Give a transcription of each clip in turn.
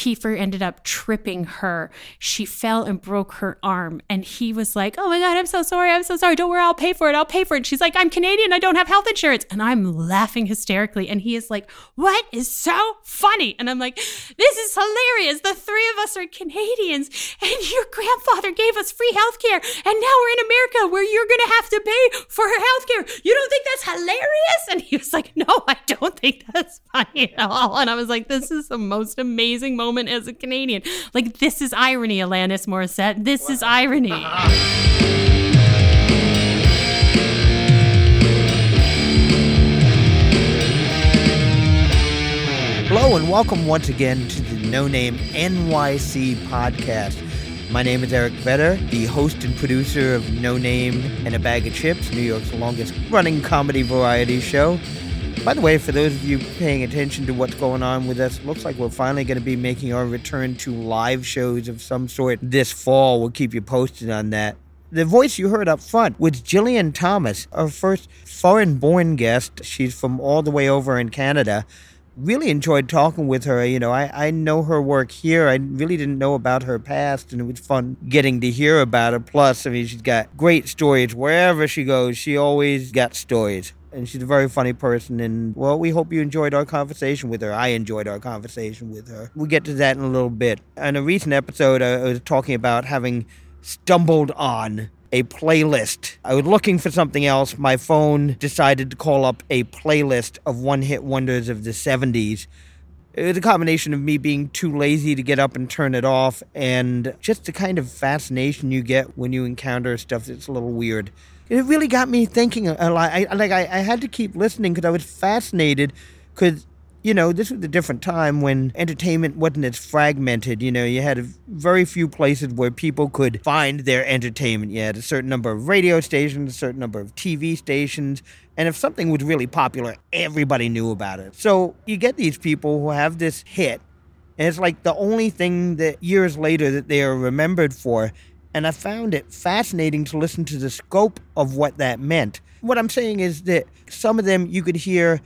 Kiefer ended up tripping her. She fell and broke her arm. And he was like, Oh my God, I'm so sorry. I'm so sorry. Don't worry. I'll pay for it. I'll pay for it. She's like, I'm Canadian. I don't have health insurance. And I'm laughing hysterically. And he is like, What is so funny? And I'm like, This is hilarious. The three of us are Canadians. And your grandfather gave us free health care. And now we're in America where you're going to have to pay for her health care. You don't think that's hilarious? And he was like, No, I don't think that's funny at all. And I was like, This is the most amazing moment as a Canadian. Like, this is irony, Alanis Morissette. This is irony. Hello and welcome once again to the No Name NYC podcast. My name is Eric Vetter, the host and producer of No Name and a Bag of Chips, New York's longest running comedy variety show. By the way, for those of you paying attention to what's going on with us, looks like we're finally going to be making our return to live shows of some sort this fall. We'll keep you posted on that. The voice you heard up front was Jillian Thomas, our first foreign born guest. She's from all the way over in Canada really enjoyed talking with her. You know, I, I know her work here. I really didn't know about her past, and it was fun getting to hear about her. Plus, I mean, she's got great stories. Wherever she goes, she always got stories. And she's a very funny person. And, well, we hope you enjoyed our conversation with her. I enjoyed our conversation with her. We'll get to that in a little bit. In a recent episode, I was talking about having stumbled on a playlist. I was looking for something else. My phone decided to call up a playlist of one hit wonders of the 70s. It was a combination of me being too lazy to get up and turn it off and just the kind of fascination you get when you encounter stuff that's a little weird. It really got me thinking a lot. I, like I, I had to keep listening because I was fascinated because you know, this was a different time when entertainment wasn't as fragmented. You know, you had very few places where people could find their entertainment. You had a certain number of radio stations, a certain number of TV stations, and if something was really popular, everybody knew about it. So you get these people who have this hit, and it's like the only thing that years later that they are remembered for. And I found it fascinating to listen to the scope of what that meant. What I'm saying is that some of them you could hear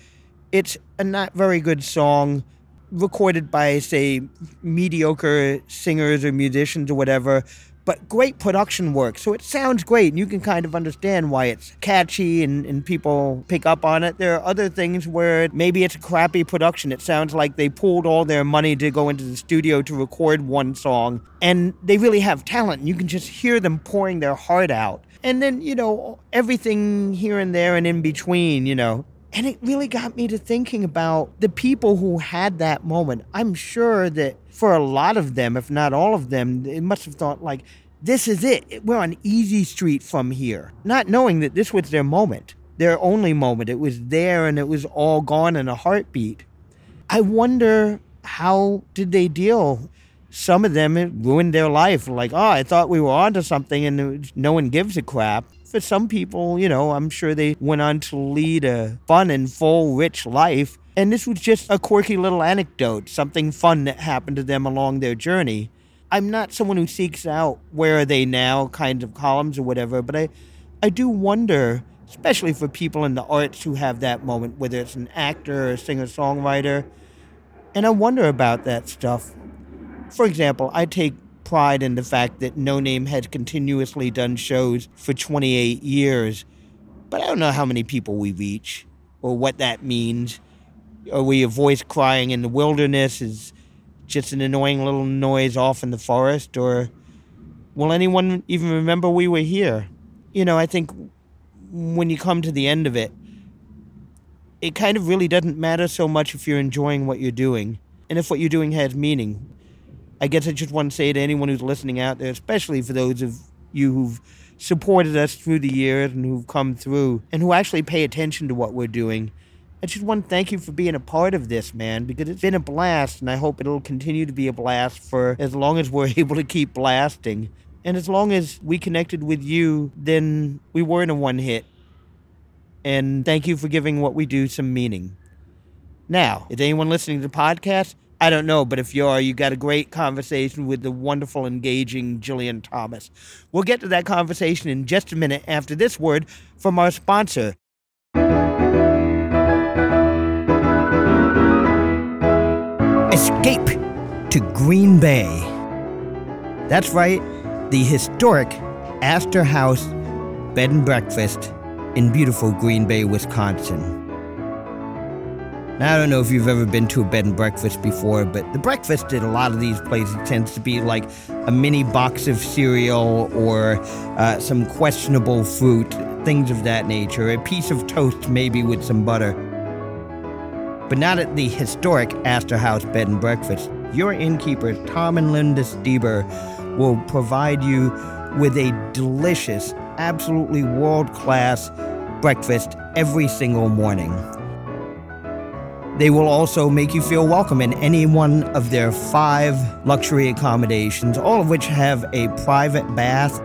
it's a not very good song recorded by, say, mediocre singers or musicians or whatever, but great production work. So it sounds great, and you can kind of understand why it's catchy and, and people pick up on it. There are other things where maybe it's a crappy production. It sounds like they pulled all their money to go into the studio to record one song, and they really have talent, you can just hear them pouring their heart out. And then, you know, everything here and there and in between, you know. And it really got me to thinking about the people who had that moment. I'm sure that for a lot of them, if not all of them, they must have thought, like, this is it. We're on easy street from here. Not knowing that this was their moment, their only moment. It was there and it was all gone in a heartbeat. I wonder how did they deal? Some of them it ruined their life. Like, oh, I thought we were onto something and no one gives a crap for some people, you know, I'm sure they went on to lead a fun and full, rich life. And this was just a quirky little anecdote, something fun that happened to them along their journey. I'm not someone who seeks out where are they now kind of columns or whatever, but I, I do wonder, especially for people in the arts who have that moment, whether it's an actor or a singer songwriter, and I wonder about that stuff. For example, I take pride in the fact that No Name has continuously done shows for 28 years, but I don't know how many people we reach or what that means. Are we a voice crying in the wilderness? Is just an annoying little noise off in the forest? Or will anyone even remember we were here? You know, I think when you come to the end of it, it kind of really doesn't matter so much if you're enjoying what you're doing and if what you're doing has meaning. I guess I just want to say to anyone who's listening out there, especially for those of you who've supported us through the years and who've come through and who actually pay attention to what we're doing. I just want to thank you for being a part of this, man, because it's been a blast, and I hope it'll continue to be a blast for as long as we're able to keep blasting. And as long as we connected with you, then we weren't a one hit. And thank you for giving what we do some meaning. Now, is anyone listening to the podcast? I don't know, but if you are, you got a great conversation with the wonderful, engaging Jillian Thomas. We'll get to that conversation in just a minute after this word from our sponsor. Escape to Green Bay. That's right, the historic Astor House Bed and Breakfast in beautiful Green Bay, Wisconsin. Now, I don't know if you've ever been to a bed and breakfast before, but the breakfast at a lot of these places tends to be like a mini box of cereal or uh, some questionable fruit, things of that nature, a piece of toast maybe with some butter. But not at the historic Astor House Bed and Breakfast. Your innkeepers, Tom and Linda Stieber, will provide you with a delicious, absolutely world class breakfast every single morning. They will also make you feel welcome in any one of their five luxury accommodations, all of which have a private bath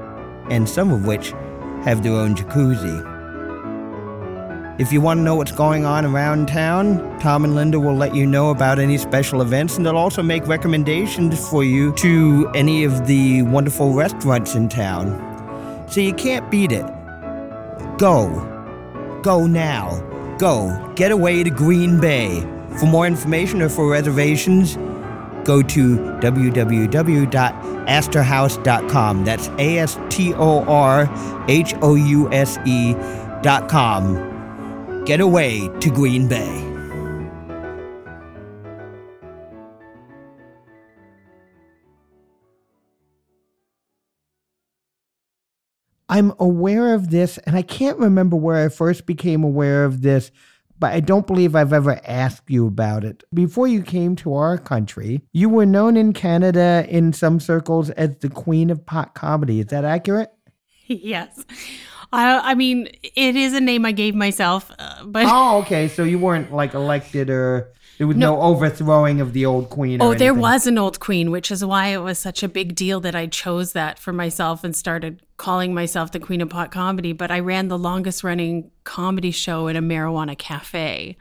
and some of which have their own jacuzzi. If you want to know what's going on around town, Tom and Linda will let you know about any special events and they'll also make recommendations for you to any of the wonderful restaurants in town. So you can't beat it. Go. Go now. Go. Get away to Green Bay. For more information or for reservations, go to www.astorhouse.com. That's A S T O R H O U S E.com. Get away to Green Bay. I'm aware of this, and I can't remember where I first became aware of this, but I don't believe I've ever asked you about it. Before you came to our country, you were known in Canada in some circles as the Queen of Pot Comedy. Is that accurate? yes. I, I mean, it is a name I gave myself, uh, but Oh, okay. So you weren't like elected or there was no, overthrowing of the old queen. or oh, there was an old queen, which is why it was such a big deal that I chose that for myself and started calling myself the Queen of Pot Comedy. But I ran the longest running comedy show in a marijuana cafe.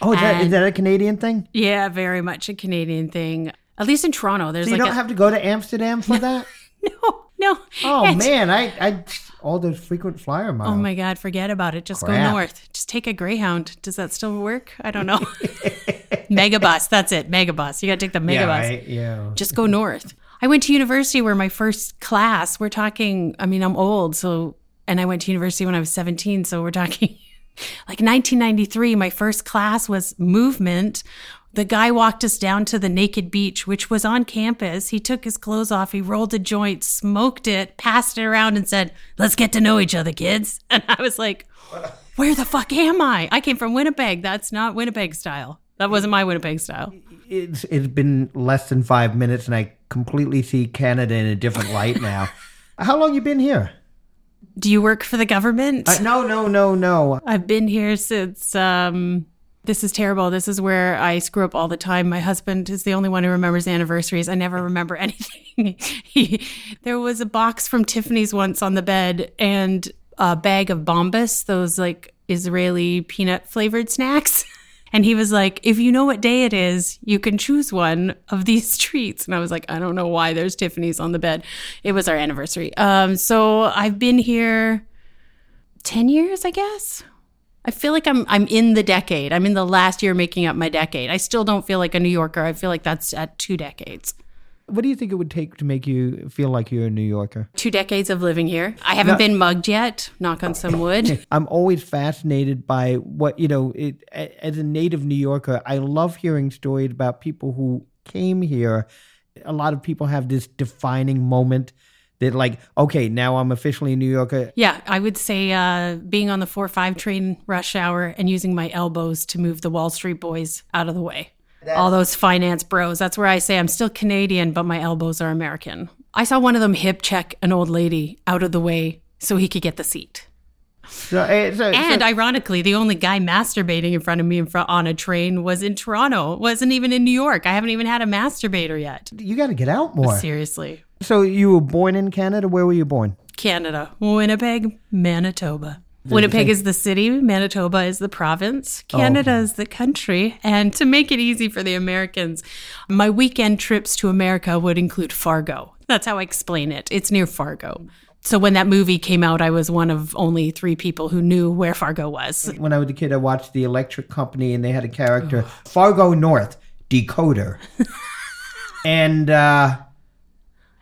Oh, is that, is that a Canadian thing? Yeah, very much a Canadian thing. At least in Toronto, there's So you like don't a, have to go to Amsterdam for that? no, no. Oh man, I, I all those frequent flyer miles. Oh my God, forget about it. Just Crap. go north. Just take a Greyhound. Does that still work? I don't know. Megabus. That's it. Megabus. You got to take the Megabus. yeah, right? Yeah. Just go north. I went to university where my first class, we're talking, I mean, I'm old. So, and I went to university when I was 17. So we're talking like 1993. My first class was movement. The guy walked us down to the naked beach, which was on campus. He took his clothes off, he rolled a joint, smoked it, passed it around, and said, Let's get to know each other, kids. And I was like, Where the fuck am I? I came from Winnipeg. That's not Winnipeg style. That wasn't my Winnipeg style. It's it's been less than five minutes, and I completely see Canada in a different light now. How long you been here? Do you work for the government? Uh, no, no, no, no. I've been here since um this is terrible. This is where I screw up all the time. My husband is the only one who remembers anniversaries. I never remember anything. he, there was a box from Tiffany's once on the bed and a bag of Bambas, those like Israeli peanut flavored snacks. And he was like, if you know what day it is, you can choose one of these treats. And I was like, I don't know why there's Tiffany's on the bed. It was our anniversary. Um, so I've been here 10 years, I guess. I feel like I'm I'm in the decade. I'm in the last year making up my decade. I still don't feel like a New Yorker. I feel like that's at two decades. What do you think it would take to make you feel like you're a New Yorker? Two decades of living here. I haven't been mugged yet. Knock on some wood. I'm always fascinated by what you know. It, as a native New Yorker, I love hearing stories about people who came here. A lot of people have this defining moment that, like, okay, now I'm officially a New Yorker. yeah, I would say uh, being on the four five train rush hour and using my elbows to move the Wall Street boys out of the way. All those finance bros. That's where I say I'm still Canadian, but my elbows are American. I saw one of them hip check an old lady out of the way so he could get the seat. So, eh, so, And so- ironically, the only guy masturbating in front of me in front on a train was in Toronto. wasn't even in New York. I haven't even had a masturbator yet. you got to get out more. Seriously. So you were born in Canada. Where were you born? Canada, Winnipeg, Manitoba. Winnipeg is the city, Manitoba is the province, Canada is the country. And to make it easy for the Americans, my weekend trips to America would include Fargo. That's how I explain it. It's near Fargo. So when that movie came out, I was one of only three people who knew where Fargo was. When I was a kid, I watched The Electric Company, and they had a character Fargo North Decoder. and uh,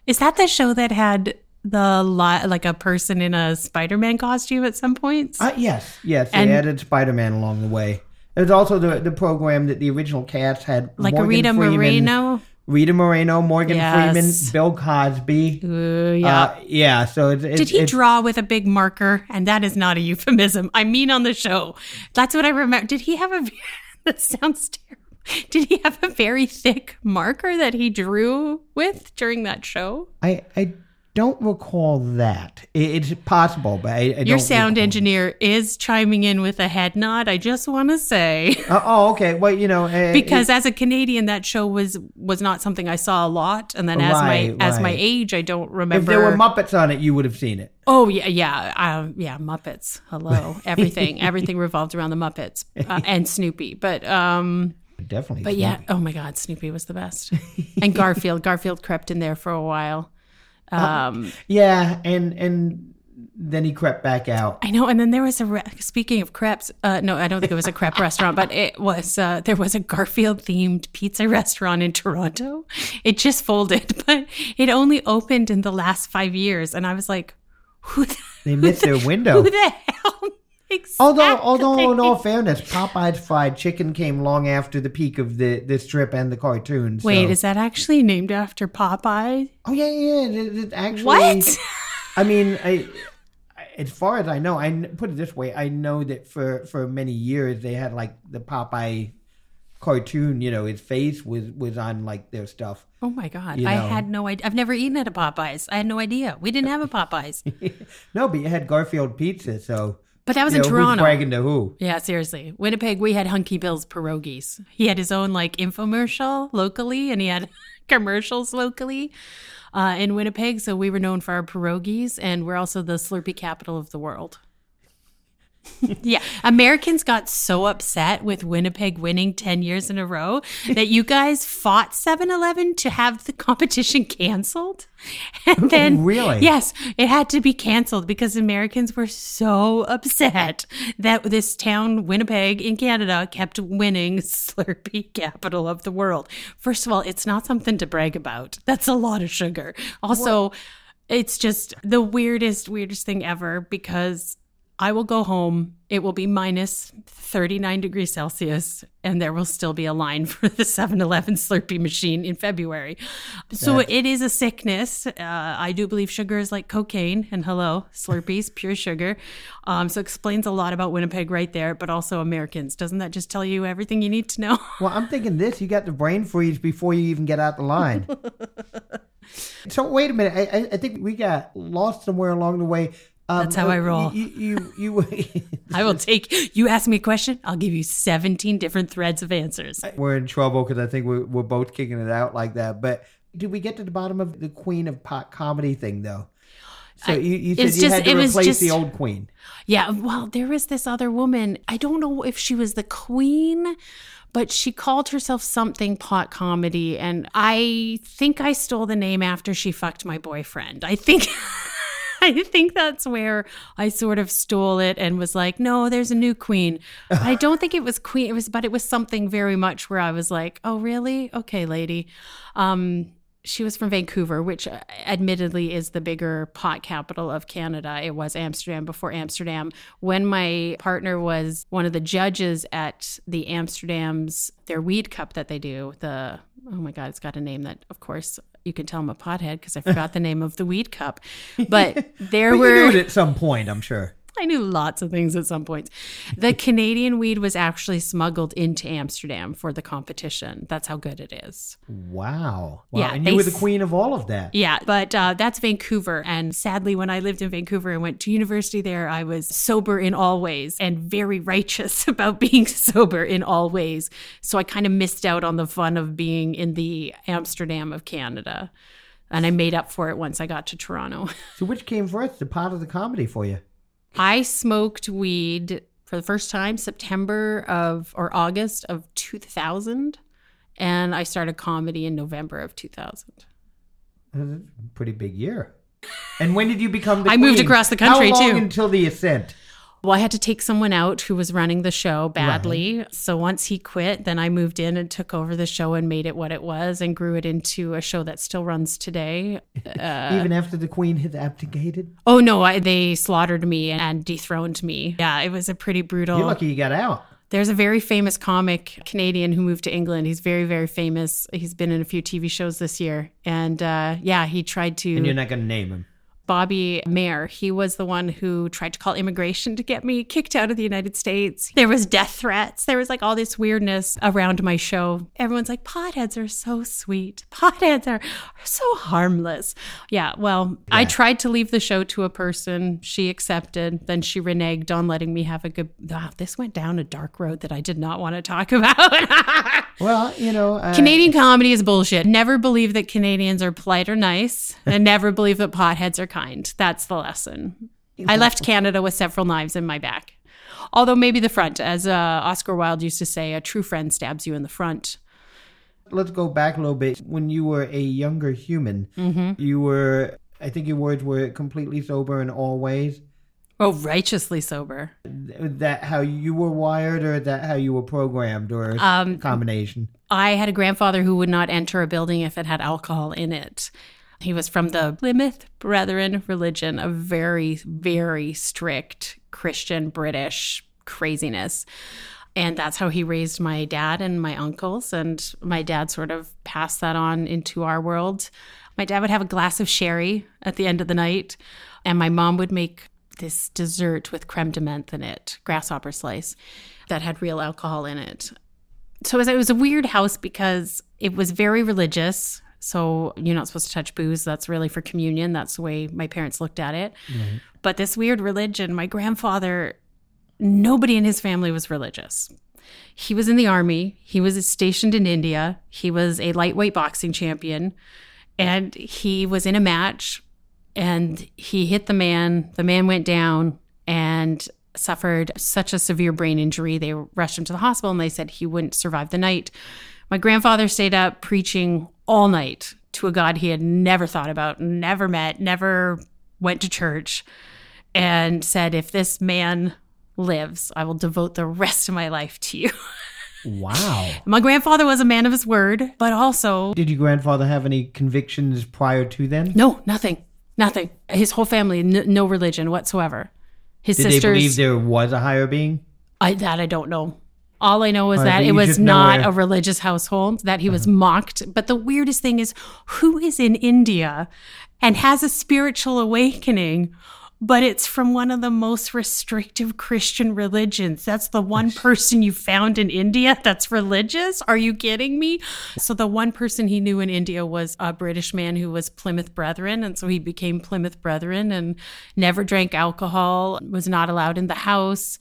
Is that the show that had the li- like a person in a Spider-Man costume at some points? uh, yes, yes, they And- added Spider Man along the way. There's also the the program that the original cast had like Morgan Rita Freeman, Moreno? Rita Moreno, Morgan Yes. Freeman, Bill Cosby. Ooh, yeah. Uh, yeah, so it's, it's, Did he it's- draw with a big marker? And that is not a euphemism. I mean, on the show. That's what I remember. Did he have a? That sounds terrible. Did he have a very thick marker that he drew with during that show? I I don't recall that. It, it's possible, but I, I Your sound recall. engineer is chiming in with a head nod. I just want to say. Uh, oh, okay. Well, you know, uh, because as a Canadian, that show was was not something I saw a lot, and then as Right, my as my age, I don't remember. if there were Muppets on it, you would have seen it. oh yeah, yeah, um, yeah, Muppets. Hello, everything, everything revolved around the Muppets uh, and Snoopy. But um, Definitely. but yeah, oh my God, Snoopy was the best, and Garfield. Garfield crept in there for a while. Um, Yeah, and and then he crept back out. I know, and then there was a re- speaking of crepes. Uh, no, I don't think it was a crepe restaurant, but it was. Uh, there was a Garfield themed pizza restaurant in Toronto. It just folded, but it only opened in the last five years, and I was like, "Who? The, They missed their window. who the hell?" Exactly. Although, although in all fairness, Popeye's fried chicken came long after the peak of the, the strip and the cartoon. so- Wait, is that actually named after Popeye? oh yeah, yeah. It, it actually, What? I mean, I, as far as I know, I put it this way: I know that for for many years they had like the Popeye cartoon. You know, his face was was on like their stuff. Oh my God! You I had no idea. I've never eaten at a Popeyes. I had no idea. We didn't have a Popeyes, no, but you had Garfield pizza, so but that was you in know, Toronto. bragging to who? Yeah, seriously. Winnipeg, we had Hunky Bill's pierogies. He had his own like infomercial locally, and he had commercials locally uh, in Winnipeg. So we were known for our pierogies, and we're also the Slurpee capital of the world. yeah, Americans got so upset with Winnipeg winning 10 years in a row that you guys fought 7 Eleven to have the competition canceled. And then, Really? Yes, it had to be canceled because Americans were so upset that this town, Winnipeg in Canada, kept winning Slurpee capital of the world. First of all, it's not something to brag about. That's a lot of sugar. Also, it's just the weirdest, weirdest thing ever because I will go home. It will be minus 39 degrees Celsius, and there will still be a line for the 7 Eleven Slurpee machine in February. So it is a sickness. Uh, I do believe sugar is like cocaine, and hello, Slurpees, pure sugar. Um, so it explains a lot about Winnipeg right there, but also Americans. Doesn't that just tell you everything you need to know? Well, I'm thinking this: you got the brain freeze before you even get out the line. so wait a minute. I, I think we got lost somewhere along the way. Um, That's how I roll. You, you, you, I will take, you ask me a question, I'll give you 17 different threads of answers. we're in trouble because I think we're, we're both kicking it out like that. But did we get to the bottom of the Queen of Pot comedy thing though? So you, you said you just- had to it was replace the old queen. Yeah, well, there was this other woman. I don't know if she was the queen, but she called herself something pot comedy. And I think I stole the name after she fucked my boyfriend. I think. I think that's where I sort of stole it and was like, no, there's a new queen. I don't think it was queen. It was, but it was something very much where I was like, oh, really? Okay, lady. Um, she was from Vancouver, which uh, admittedly is the bigger pot capital of Canada. It was Amsterdam before Amsterdam. When my partner was one of the judges at the Amsterdam's their weed cup that they do, the oh my god, it's got a name that of course you can tell I'm a pothead because I forgot the name of the weed cup. But there But were you knew it at some point, I'm sure. I knew lots of things at some points. The Canadian weed was actually smuggled into Amsterdam for the competition. That's how good it is. Wow. wow. Yeah, and you were the queen of all of that. Yeah, but uh, that's Vancouver. And sadly, when I lived in Vancouver and went to university there, I was sober in all ways and very righteous about being sober in all ways. So I kind of missed out on the fun of being in the Amsterdam of Canada. And I made up for it once I got to Toronto. So which came first, the pot of the comedy for you? I smoked weed for the first time September of or August of 2000. And I started comedy in November of 2000. That's a pretty big year. And when did you become the I moved across the country, How long too. until the ascent? Well, I had to take someone out who was running the show badly. So once he quit, then I moved in and took over the show and made it what it was and grew it into a show that still runs today. Even after the queen had abdicated? Oh no, I, they slaughtered me and dethroned me. Yeah, it was a pretty brutal. You're lucky you got out. There's a very famous comic Canadian who moved to England. He's very, very famous. He's been in a few TV shows this year. And uh, yeah, he tried to. And you're not going to name him. Bobby Mayer. He was the one who tried to call immigration to get me kicked out of the United States. There was death threats. There was like all this weirdness around my show. Everyone's like, potheads are so sweet. Potheads are, are so harmless. Yeah, well, I tried to leave the show to a person. She accepted. Then she reneged on letting me have a good. Wow, this went down a dark road that I did not want to talk about. Well, you know, uh, Canadian comedy is bullshit. Never believe that Canadians are polite or nice, and never believe that potheads are kind. That's the lesson. I left Canada with several knives in my back. Although maybe the front, as uh, Oscar Wilde used to say, a true friend stabs you in the front. let's go back a little bit. When you were a younger human, Mm-hmm. you were, I think your words were completely sober in all ways. Oh, righteously sober. That how you were wired, or that how you were programmed, or Um, combination? I had a grandfather who would not enter a building if it had alcohol in it. He was from the Plymouth Brethren religion, a very, very strict Christian British craziness. And that's how he raised my dad and my uncles. And my dad sort of passed that on into our world. My dad would have a glass of sherry at the end of the night, and my mom would make this dessert with creme de menthe in it, grasshopper slice, that had real alcohol in it so it was, a weird house because it was very religious. So you're not supposed to touch booze. That's really for communion. That's the way my parents looked at it. But this weird religion, my grandfather, nobody in his family was religious. He was in the army. He was stationed in India. He was a lightweight boxing champion. And he was in a match and he hit the man. The man went down and suffered such a severe brain injury. They rushed him to the hospital and they said he wouldn't survive the night. My grandfather stayed up preaching all night to a God he had never thought about, never met, never went to church, and said, If this man lives, I will devote the rest of my life to you. Wow. my grandfather was a man of his word, but also, Did your grandfather have any convictions prior to then? no, nothing, nothing. His whole family, n- no religion whatsoever. His Did sisters. they believe there was a higher being? I, that I don't know. All I know right, that it was not a religious household, that he was mocked. But the weirdest thing is who is in India and has a spiritual awakening, but it's from one of the most restrictive Christian religions. That's the one person you found in India that's religious? Are you kidding me? So the one person he knew in India was a British man who was Plymouth Brethren. And so he became Plymouth Brethren and never drank alcohol, was not allowed in the house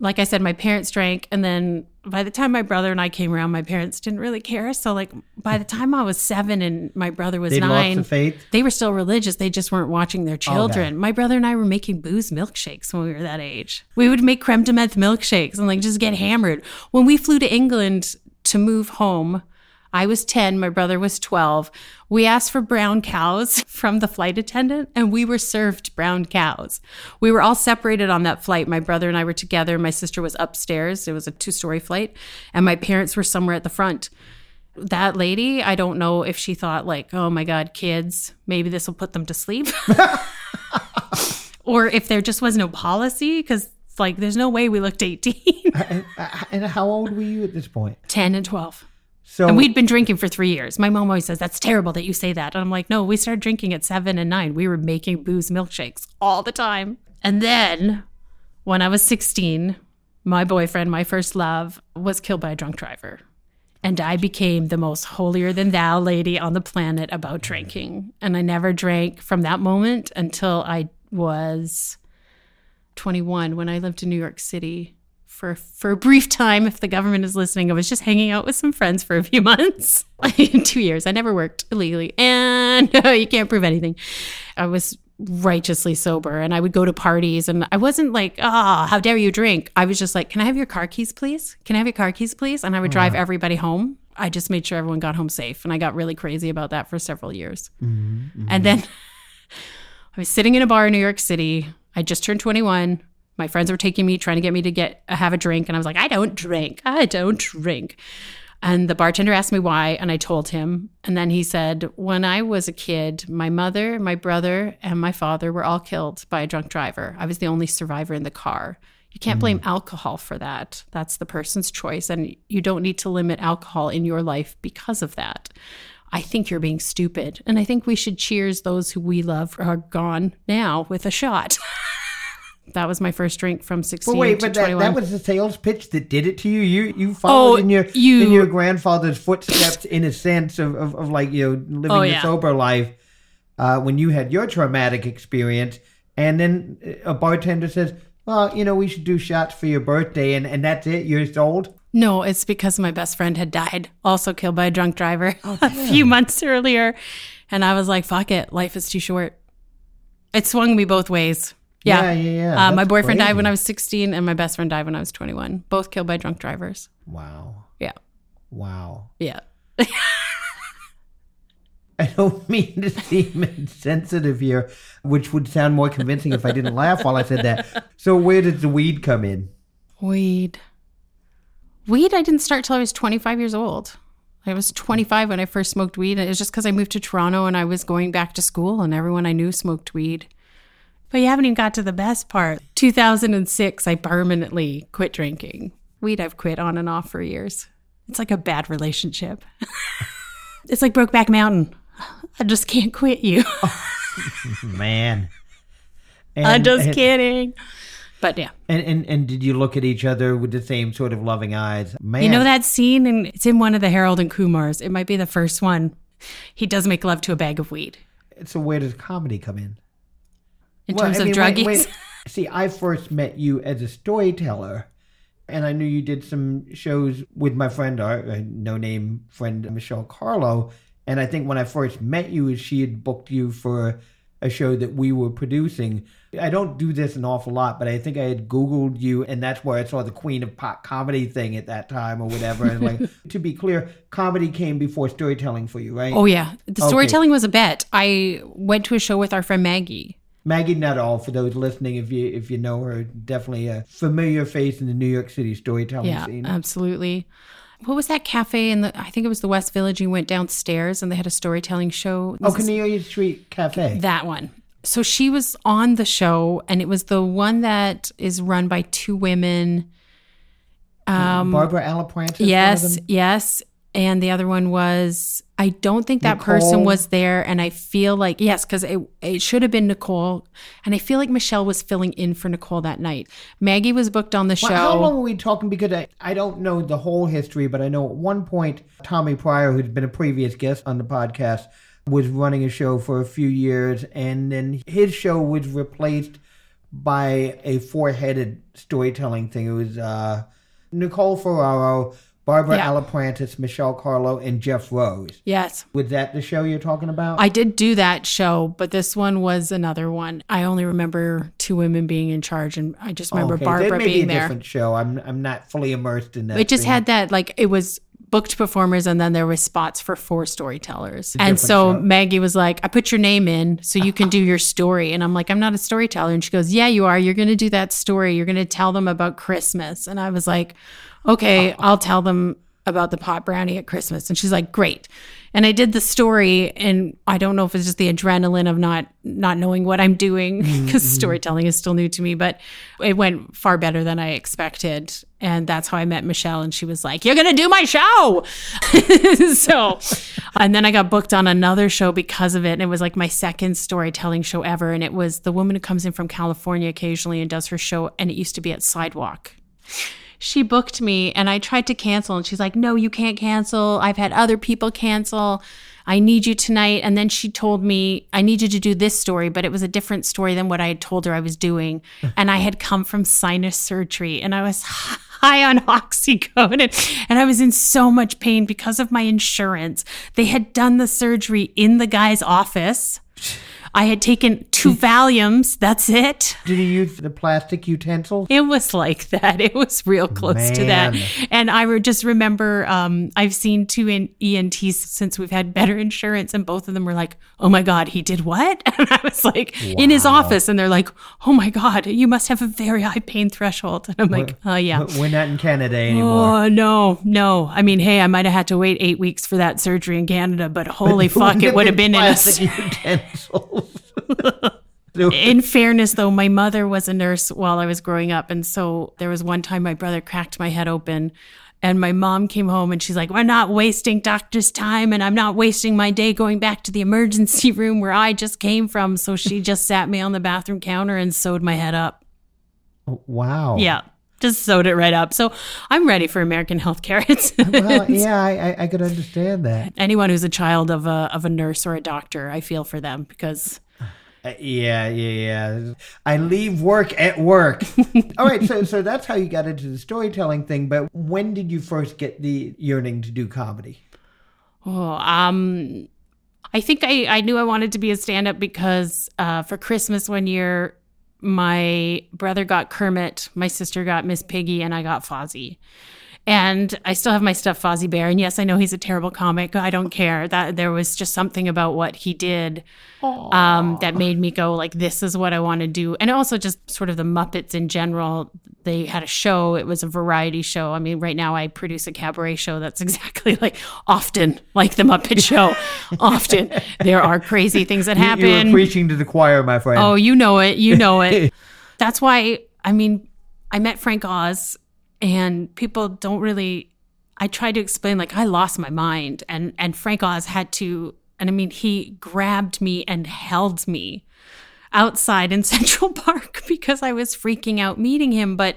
like I said, my parents drank, and then by the time my brother and I came around, my parents didn't really care. So, like by the time I was seven and my brother was They lost nine, the they were still religious. They just weren't watching their children. My brother and I were making booze milkshakes when we were that age. We would make creme de menthe milkshakes and like just get hammered. When we flew to England to move home, I was 10, my brother was 12. We asked for brown cows from the flight attendant and we were served brown cows. We were all separated on that flight. My brother and I were together. My sister was upstairs. It was a two story flight and my parents were somewhere at the front that lady, I don't know if she thought like, oh my God, kids, maybe this will put them to sleep. or if there just was no policy, because like there's no way we looked 18, And, uh, and how old were you at this point? 10 and 12. So And we'd been drinking for three years. My mom always says, that's terrible that you say that. And I'm like, no, we started drinking at seven and nine. We were making booze milkshakes all the time. And then when I was 16, my boyfriend, my first love, was killed by a drunk driver. And I became the most holier than thou lady on the planet about drinking. And I never drank from that moment until I was 21 when I lived in New York City for for a brief time. If the government is listening, I was just hanging out with some friends for a few months. in two years, I never worked illegally, and you can't prove anything. I was righteously sober, and I would go to parties, and I wasn't like, oh how dare you drink? I was just like, can I have your car keys, please? Can I have your car keys, please? And I would drive mm. everybody home. I just made sure everyone got home safe, and I got really crazy about that for several years. Mm-hmm, and mm-hmm. then I was sitting in a bar in New York City. I just turned 21. My friends were taking me, trying to get me to get have a drink, and I was like, I don't drink. I don't drink. And the bartender asked me why, and I told him. And then he said, When I was a kid, my mother, my brother, and my father were all killed by a drunk driver. I was the only survivor in the car. You can't blame mm. alcohol for that. That's the person's choice. And you don't need to limit alcohol in your life because of that. I think you're being stupid. And I think we should cheers those who we love are gone now with a shot. that was my first drink from 16 But wait, but that, 21. that was the sales pitch that did it to you. You you followed Oh, in your you- in your grandfather's footsteps in a sense of, of, of like you know living Oh, yeah. sober life uh, when you had your traumatic experience, and then a bartender says, "Well, you know, we should do shots for your birthday," and, and that's it. You're sold. No, it's because my best friend had died, also killed by a drunk driver Oh, a few months earlier. And I was like, fuck it. Life is too short. It swung me both ways. Yeah, Yeah. yeah. yeah. Uh, my boyfriend died when I was 16, and my best friend died when I was 21. Both killed by drunk drivers. Wow, Yeah. wow. Yeah. I don't mean to seem insensitive here, which would sound more convincing if I didn't laugh while I said that. So where did the weed come in? Weed. Weed, I didn't start till I was 25 years old. I was 25 when I first smoked weed. It was just because I moved to Toronto and I was going back to school, and everyone I knew smoked weed. But you haven't even got to the best part. 2006, I permanently quit drinking. Weed, I've quit on and off for years. It's like a bad relationship. it's like Brokeback Mountain. I just can't quit you. Man. I'm just and- kidding. But yeah. And, and and did you look at each other with the same sort of loving eyes? Man, You know that scene, and it's in one of the Harold and Kumars. It might be the first one. He does make love to a bag of weed. So where does comedy come in? In Well, terms I of mean, wait, wait. See, I first met you as a storyteller, and I knew you did some shows with my friend, our uh, no name friend Michelle Carlo. And I think when I first met you, she had booked you for a show that we were producing. I don't do this an awful lot, but I think I had Googled you, and that's where I saw the Queen of Pot comedy thing at that time or whatever. And like, to be clear, comedy came before storytelling for you, right? oh yeah, the storytelling was a bet. I went to a show with our friend Maggie. Maggie Nuttall, for those listening, if you if you know her, definitely a familiar face in the New York City storytelling Yeah, scene. absolutely. What was that cafe in the? I think it was the West Village. You went downstairs and they had a storytelling show. oh, Cornelia Street Cafe. That one. So she was on the show, and it was the one that is run by two women. Um, Barbara of Yes, yes. And the other one was I don't think that person was there, and I feel like yes, because it it should have been Nicole, and I feel like Michelle was filling in for Nicole that night. Maggie was booked on the show. How long were we talking? Because I, I don't know the whole history, but I know at one point Tommy Pryor, who's been a previous guest on the podcast, was running a show for a few years, and then his show was replaced by a four-headed storytelling thing. It was uh, Nicole Ferraro, Barbara Yeah. Michelle Carlo, and Jeff Rose. Yes, Was that the show you're talking about? I did do that show, but this one was another one. I only remember two women being in charge, and I just remember Okay, Barbara may being be a there. different show. I'm I'm not fully immersed in that. It just scene. had that like it was booked performers and then there was spots for four storytellers. And so show. Maggie was like, I put your name in so you can do your story. And I'm like, I'm not a storyteller. And she goes, Yeah, you are. You're going to do that story. You're going to tell them about Christmas. And I was like, Okay, I'll tell them about the pot brownie at Christmas. And she's like, Great. And I did the story, and I don't know if it's just the adrenaline of not not knowing what I'm doing mm-hmm, because mm-hmm. storytelling is still new to me, but it went far better than I expected. And that's how I met Michelle, and she was like, "You're gonna do my show." so, and then I got booked on another show because of it, and it was like my second storytelling show ever. And it was the woman who comes in from California occasionally and does her show, and it used to be at Sidewalk she booked me and I tried to cancel and she's like, "No, you can't cancel. I've had other people cancel. I need you tonight." And then she told me, "I need you to do this story, but it was a different story than what I had told her I was doing." and I had come from sinus surgery and I was high on oxycodone and I was in so much pain because of my insurance. They had done the surgery in the guy's office. I had taken two Valiums. That's it. Did he use the plastic utensils? It was like that. It was real close to that. And I re- just remember um, I've seen two in- ENTs since we've had better insurance, and both of them were like, "Oh my god, he did what?" And I was like, in his office, and they're like, "Oh my god, you must have a very high pain threshold." And I'm like, "Oh yeah." We're not in Canada anymore. Oh no, no! I mean, hey, I might have had to wait eight weeks for that surgery in Canada, but holy fuck, it would have been in a. In fairness, though, my mother was a nurse while I was growing up, and so there was one time my brother cracked my head open. And my mom came home and she's like, We're not wasting doctor's time, and I'm not wasting my day going back to the emergency room where I just came from. So she just sat me on the bathroom counter and sewed my head up. Oh, wow. Yeah, just sewed it right up. So I'm ready for American healthcare. It's, Well, yeah, I, I, I could understand that. anyone who's a child of a of a nurse or a doctor, I feel for them because Uh, yeah, yeah, yeah. I leave work at work. All right, so so that's how you got into the storytelling thing. But when did you first get the yearning to do comedy? Oh, um, I think I, I knew I wanted to be a stand up because uh, for Christmas one year, my brother got Kermit, my sister got Miss Piggy, and I got Fozzie. And I still have my stuff Fozzie Bear. And yes, I know he's a terrible comic. I don't care. That there was just something about what he did um, that made me go like, "This is what I want to do." And also just sort of the Muppets in general. They had a show. It was a variety show. I mean, right now I produce a cabaret show that's exactly like often like the Muppet Show. often there are crazy things that You- happen. You were preaching to the choir, my friend. Oh, you know it. You know it. That's why, I mean, I met Frank Oz, and people don't really. I tried to explain, like, I lost my mind, and, and Frank Oz had to, and I mean, he grabbed me and held me outside in Central Park because I was freaking out meeting him. But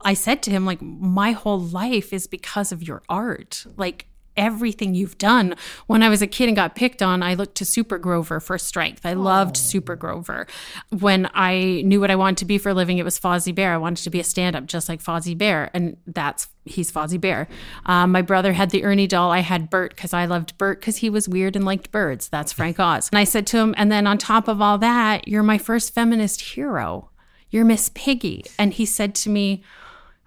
I said to him, like, my whole life is because of your art. Like, everything you've done. When I was a kid and got picked on, I looked to Super Grover for strength. I loved Super Grover. When I knew what I wanted to be for a living, it was Fozzie Bear. I wanted to be a stand up just like Fozzie Bear. And that's, he's Fozzie Bear. Um, my brother had the Ernie doll. I had Bert because I loved Bert because he was weird and liked birds. That's Frank Oz. And I said to him, and then on top of all that, you're my first feminist hero. You're Miss Piggy. And he said to me,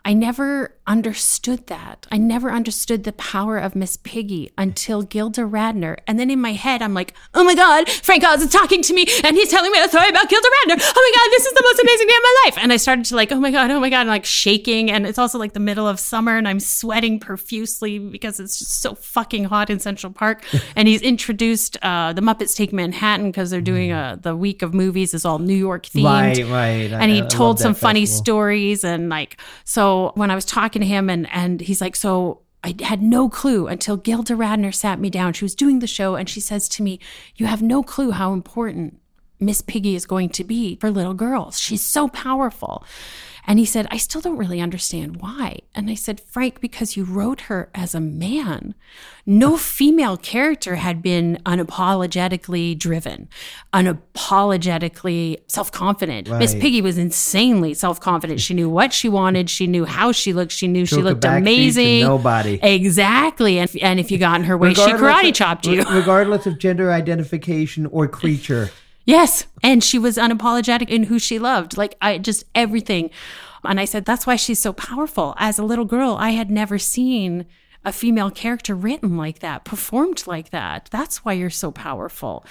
I never understood that. I never understood the power of Miss Piggy until Gilda Radner. And then in my head, I'm like, oh my God, Frank Oz is talking to me and he's telling me a story about Gilda Radner. Oh my God, this is the most amazing day of my life. And I started to like, oh my God, oh my God, and like shaking. And it's also like the middle of summer and I'm sweating profusely because it's just so fucking hot in Central Park. and he's introduced uh, the Muppets Take Manhattan because they're doing a, the week of movies is all New York themed right, right. I- and he I told some funny stories and like so when i was talking to him and and he's like so I had no clue until Gilda Radner sat me down. She was doing the show and she says to me, You have no clue how important Miss Piggy is going to be for little girls. She's so powerful. And he said, I still don't really understand why. And I said, Frank, because you wrote her as a man. No female character had been unapologetically driven, unapologetically self confident. Miss Piggy was insanely self confident. She knew what she wanted, she knew how she looked, she knew she Took a looked amazing. nobody. Exactly. And, and if you got in her way, she karate of- chopped you. Regardless of gender identification or creature. Yes. And she was unapologetic in who she loved. Like I just everything. And I said, that's why she's so powerful. As a little girl, I had never seen a female character written like that, performed like that. That's why you're so powerful.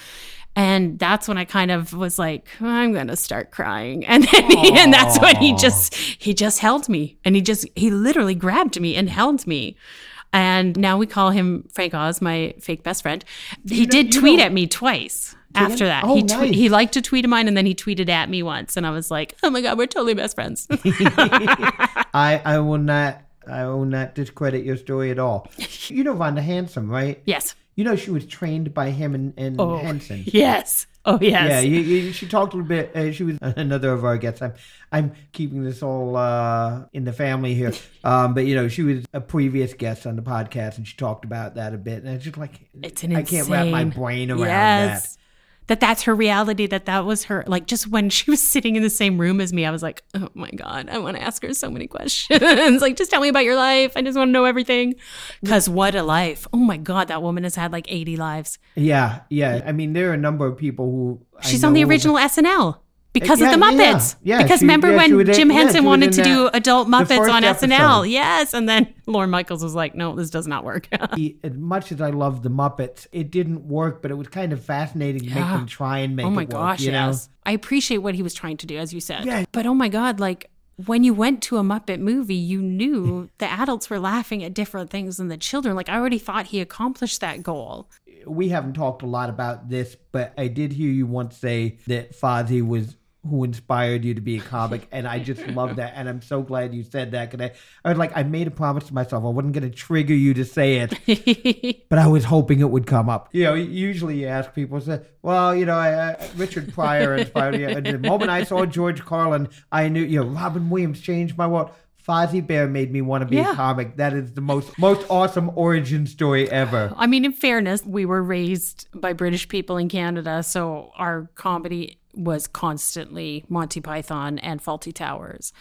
And that's when I kind of was like, I'm gonna start crying. And then he, and that's when he just he just held me. And he just he literally grabbed me and held me. And now we call him Frank Oz, my fake best friend. He know- did tweet know- at me twice after that. Oh, he twe- nice. he liked to tweet of mine and then he tweeted at me once and I was like, "Oh my god, we're totally best friends." I, I will not I will not discredit your story at all. You know Vonda Handsome, right? yes. You know she was trained by him and, and Oh, Henson. Yes. Oh yes. Yeah, you, you, she talked a little bit. Uh, she was another of our guests. I'm, I'm keeping this all uh, in the family here. Um, but you know, she was a previous guest on the podcast, and she talked about that a bit. And it's just like It's an I can't wrap my brain around yes. that. That that's her reality. That that was her. Like just when she was sitting in the same room as me, I was like, "Oh my god, I want to ask her so many questions. like, just tell me about your life. I just want to know everything." Because what a life! Oh my god, that woman has had like eighty lives. Yeah, yeah. I mean, there are a number of people who She's on the original SNL because Yeah, of the yeah, yeah. Muppets. Yeah, because she- remember when Jim Henson wanted to do adult Muppets on episode. SNL? Yes, and then Lorne Michaels was like, "No, this does not work." He- as much as I love the Muppets, it didn't work, but it was kind of fascinating to make them try and make oh my it work. gosh, you know? yes. I appreciate what he was trying to do, as you said. Yeah. But oh my god, like when you went to a Muppet movie, you knew the adults were laughing at different things than the children. Like I already thought he accomplished that goal. we haven't talked a lot about this, but I did hear you once say that Fozzie was who inspired you to be a comic, and I just love that, and I'm so glad you said that because I, I was like, I made a promise to myself I wasn't going to trigger you to say it, but I was hoping it would come up. You know, usually you ask people, say, well, you know, I, I, Richard Pryor inspired me. And the moment I saw George Carlin, I knew, you know, Robin Williams changed my world. Fozzie Bear made me want to be Yeah. a comic. That is the most most awesome origin story ever. I mean, in fairness, we were raised by British people in Canada, so our comedy was constantly Monty Python and Fawlty Towers.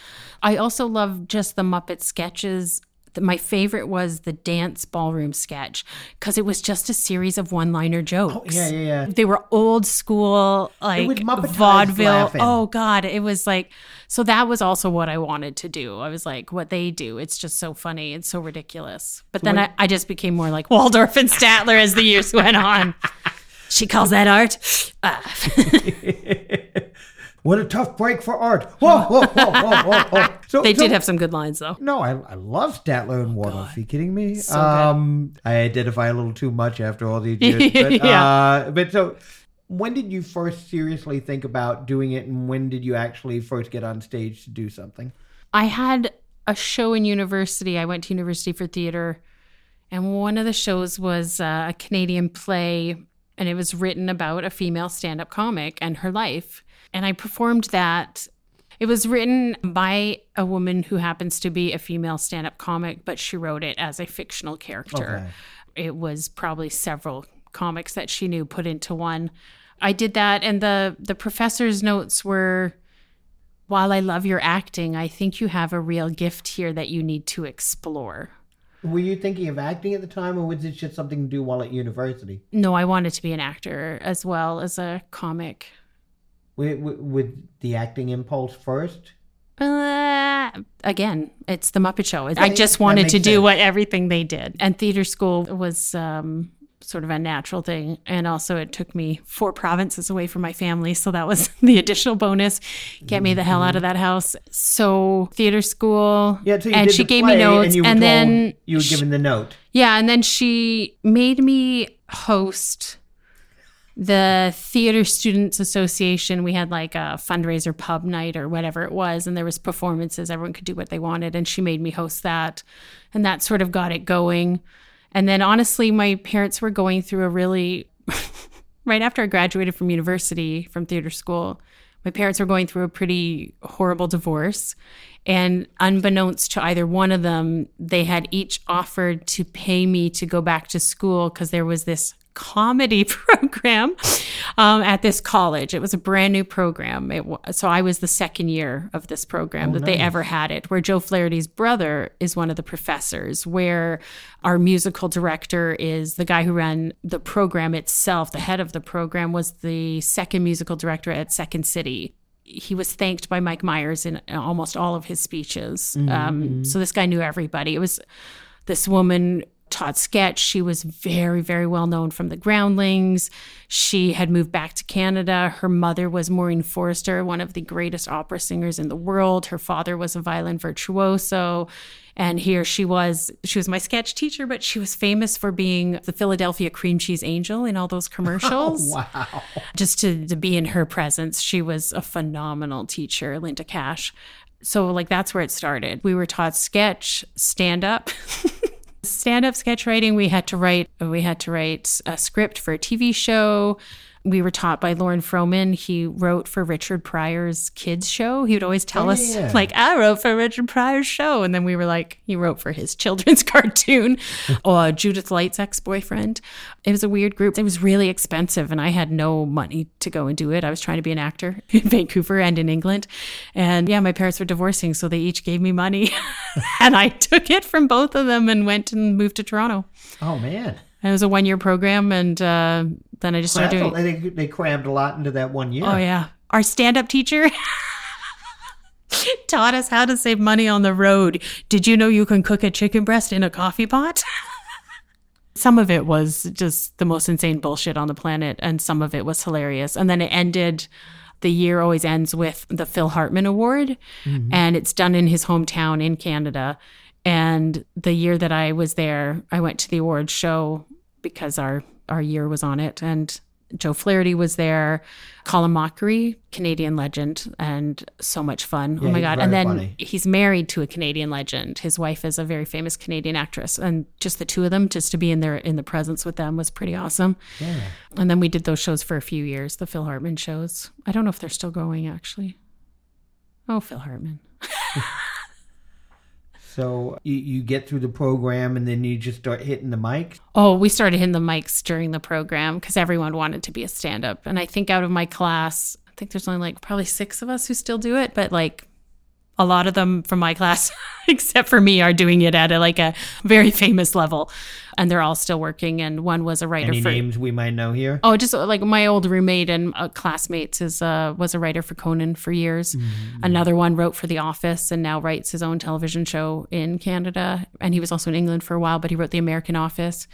I also love just the Muppet sketches. My favorite was the dance ballroom sketch because it was just a series of one-liner jokes. Oh, yeah, yeah, yeah. They were old school, like vaudeville. laughing. Oh God, it was like so. That was also what I wanted to do. I was like, what they do, it's just so funny. It's so ridiculous. But then I, I just became more like Waldorf and Statler as the years went on. She calls that art. Uh, What a tough break for art. Whoa, whoa, whoa, whoa, whoa, whoa. So, they so- did have some good lines though. No, I, I love Statler and Waldorf. Are you kidding me? So good. um, I identify a little too much after all these years. But, Yeah. uh, but so, when did you first seriously think about doing it, and when did you actually first get on stage to do something? I had a show in university. I went to university for theater, and one of the shows was uh, a Canadian play, and it was written about a female stand up comic and her life. And I performed that. It was written by a woman who happens to be a female stand up comic, but she wrote it as a fictional character. Okay. It was probably several comics that she knew put into one. I did that, and the the professor's notes were while I love your acting, I think you have a real gift here that you need to explore. Were you thinking of acting at the time, or was it just something to do while at university? No, I wanted to be an actor as well as a comic. With, with, the acting impulse first? Uh, again, it's the Muppet Show. I just wanted to do sense. what everything they did. And theater school was um, sort of a natural thing. And also, it took me four provinces away from my family. So that was the additional bonus. Get me the hell out of that house. So, theater school. Yeah, so and she gave me notes. and, and then you were she- given the note. Yeah, and then she made me host the Theater Students Association. We had like a fundraiser pub night or whatever it was, and there was performances. Everyone could do what they wanted, and she made me host that, and that sort of got it going. And then honestly, my parents were going through a really right after I graduated from university from theater school. My parents were going through a pretty horrible divorce. And unbeknownst to either one of them, they had each offered to pay me to go back to school because there was this comedy program um, at this college. It was a brand new program. It, so I was the second year of this program that they ever had it, where Joe Flaherty's brother is one of the professors, where our musical director is the guy who ran the program itself. The head of the program was the second musical director at Second City he was thanked by Mike Myers in almost all of his speeches. Um, so this guy knew everybody. It was this woman taught sketch. She was very, very well known from the Groundlings. She had moved back to Canada. Her mother was Maureen Forrester, one of the greatest opera singers in the world. Her father was a violin virtuoso. And here she was, she was my sketch teacher, but she was famous for being the Philadelphia cream cheese angel in all those oh, commercials Wow. just to, to be in her presence. She was a phenomenal teacher, Linda Cash. So, like, that's where it started. We were taught sketch, stand up. stand up sketch writing we had to write we had to write a script for a tv show we were taught by Lorne Frohman. He wrote for Richard Pryor's kids show. He would always tell Oh, us, yeah. like, I wrote for Richard Pryor's show. And then we were like, he wrote for his children's cartoon or Judith Light's ex boyfriend. It was a weird group. It was really expensive, and I had no money to go and do it. I was trying to be an actor in Vancouver and in England. And yeah, my parents were divorcing, so they each gave me money. and I took it from both of them and went and moved to Toronto. Oh man. It was a one year program, and uh, then I just started doing. they, they crammed a lot into that one year. Oh yeah, our stand up teacher. Taught us how to save money on the road. Did you know you can cook a chicken breast in a coffee pot? some of it was just the most insane bullshit on the planet, and some of it was hilarious. And then it ended. The year always ends with the Phil Hartman Award, and it's done in his hometown in Canada. And the year that I was there, I went to the award show because our our year was on it, and Joe Flaherty was there, Colin Mochrie, Canadian legend, and so much fun. oh my god! And then funny. he's married to a Canadian legend. His wife is a very famous Canadian actress, and just the two of them, just to be in their in the presence with them was pretty awesome. Yeah. And then we did those shows for a few years, the Phil Hartman shows. I don't know if they're still going actually. Oh, Phil Hartman. So you, you get through the program and then you just start hitting the mics? Oh, we started hitting the mics during the program because everyone wanted to be a stand up. And I think out of my class, I think there's only like probably six of us who still do it, but like a lot of them from my class, except for me, are doing it at a, like a very famous level. And they're all still working. And one was a writer Any for. names we might know here? Oh, just uh, like my old roommate and uh, classmates is uh, was a writer for Conan for years. Another one wrote for The Office and now writes his own television show in Canada. And he was also in England for a while, but he wrote The American Office.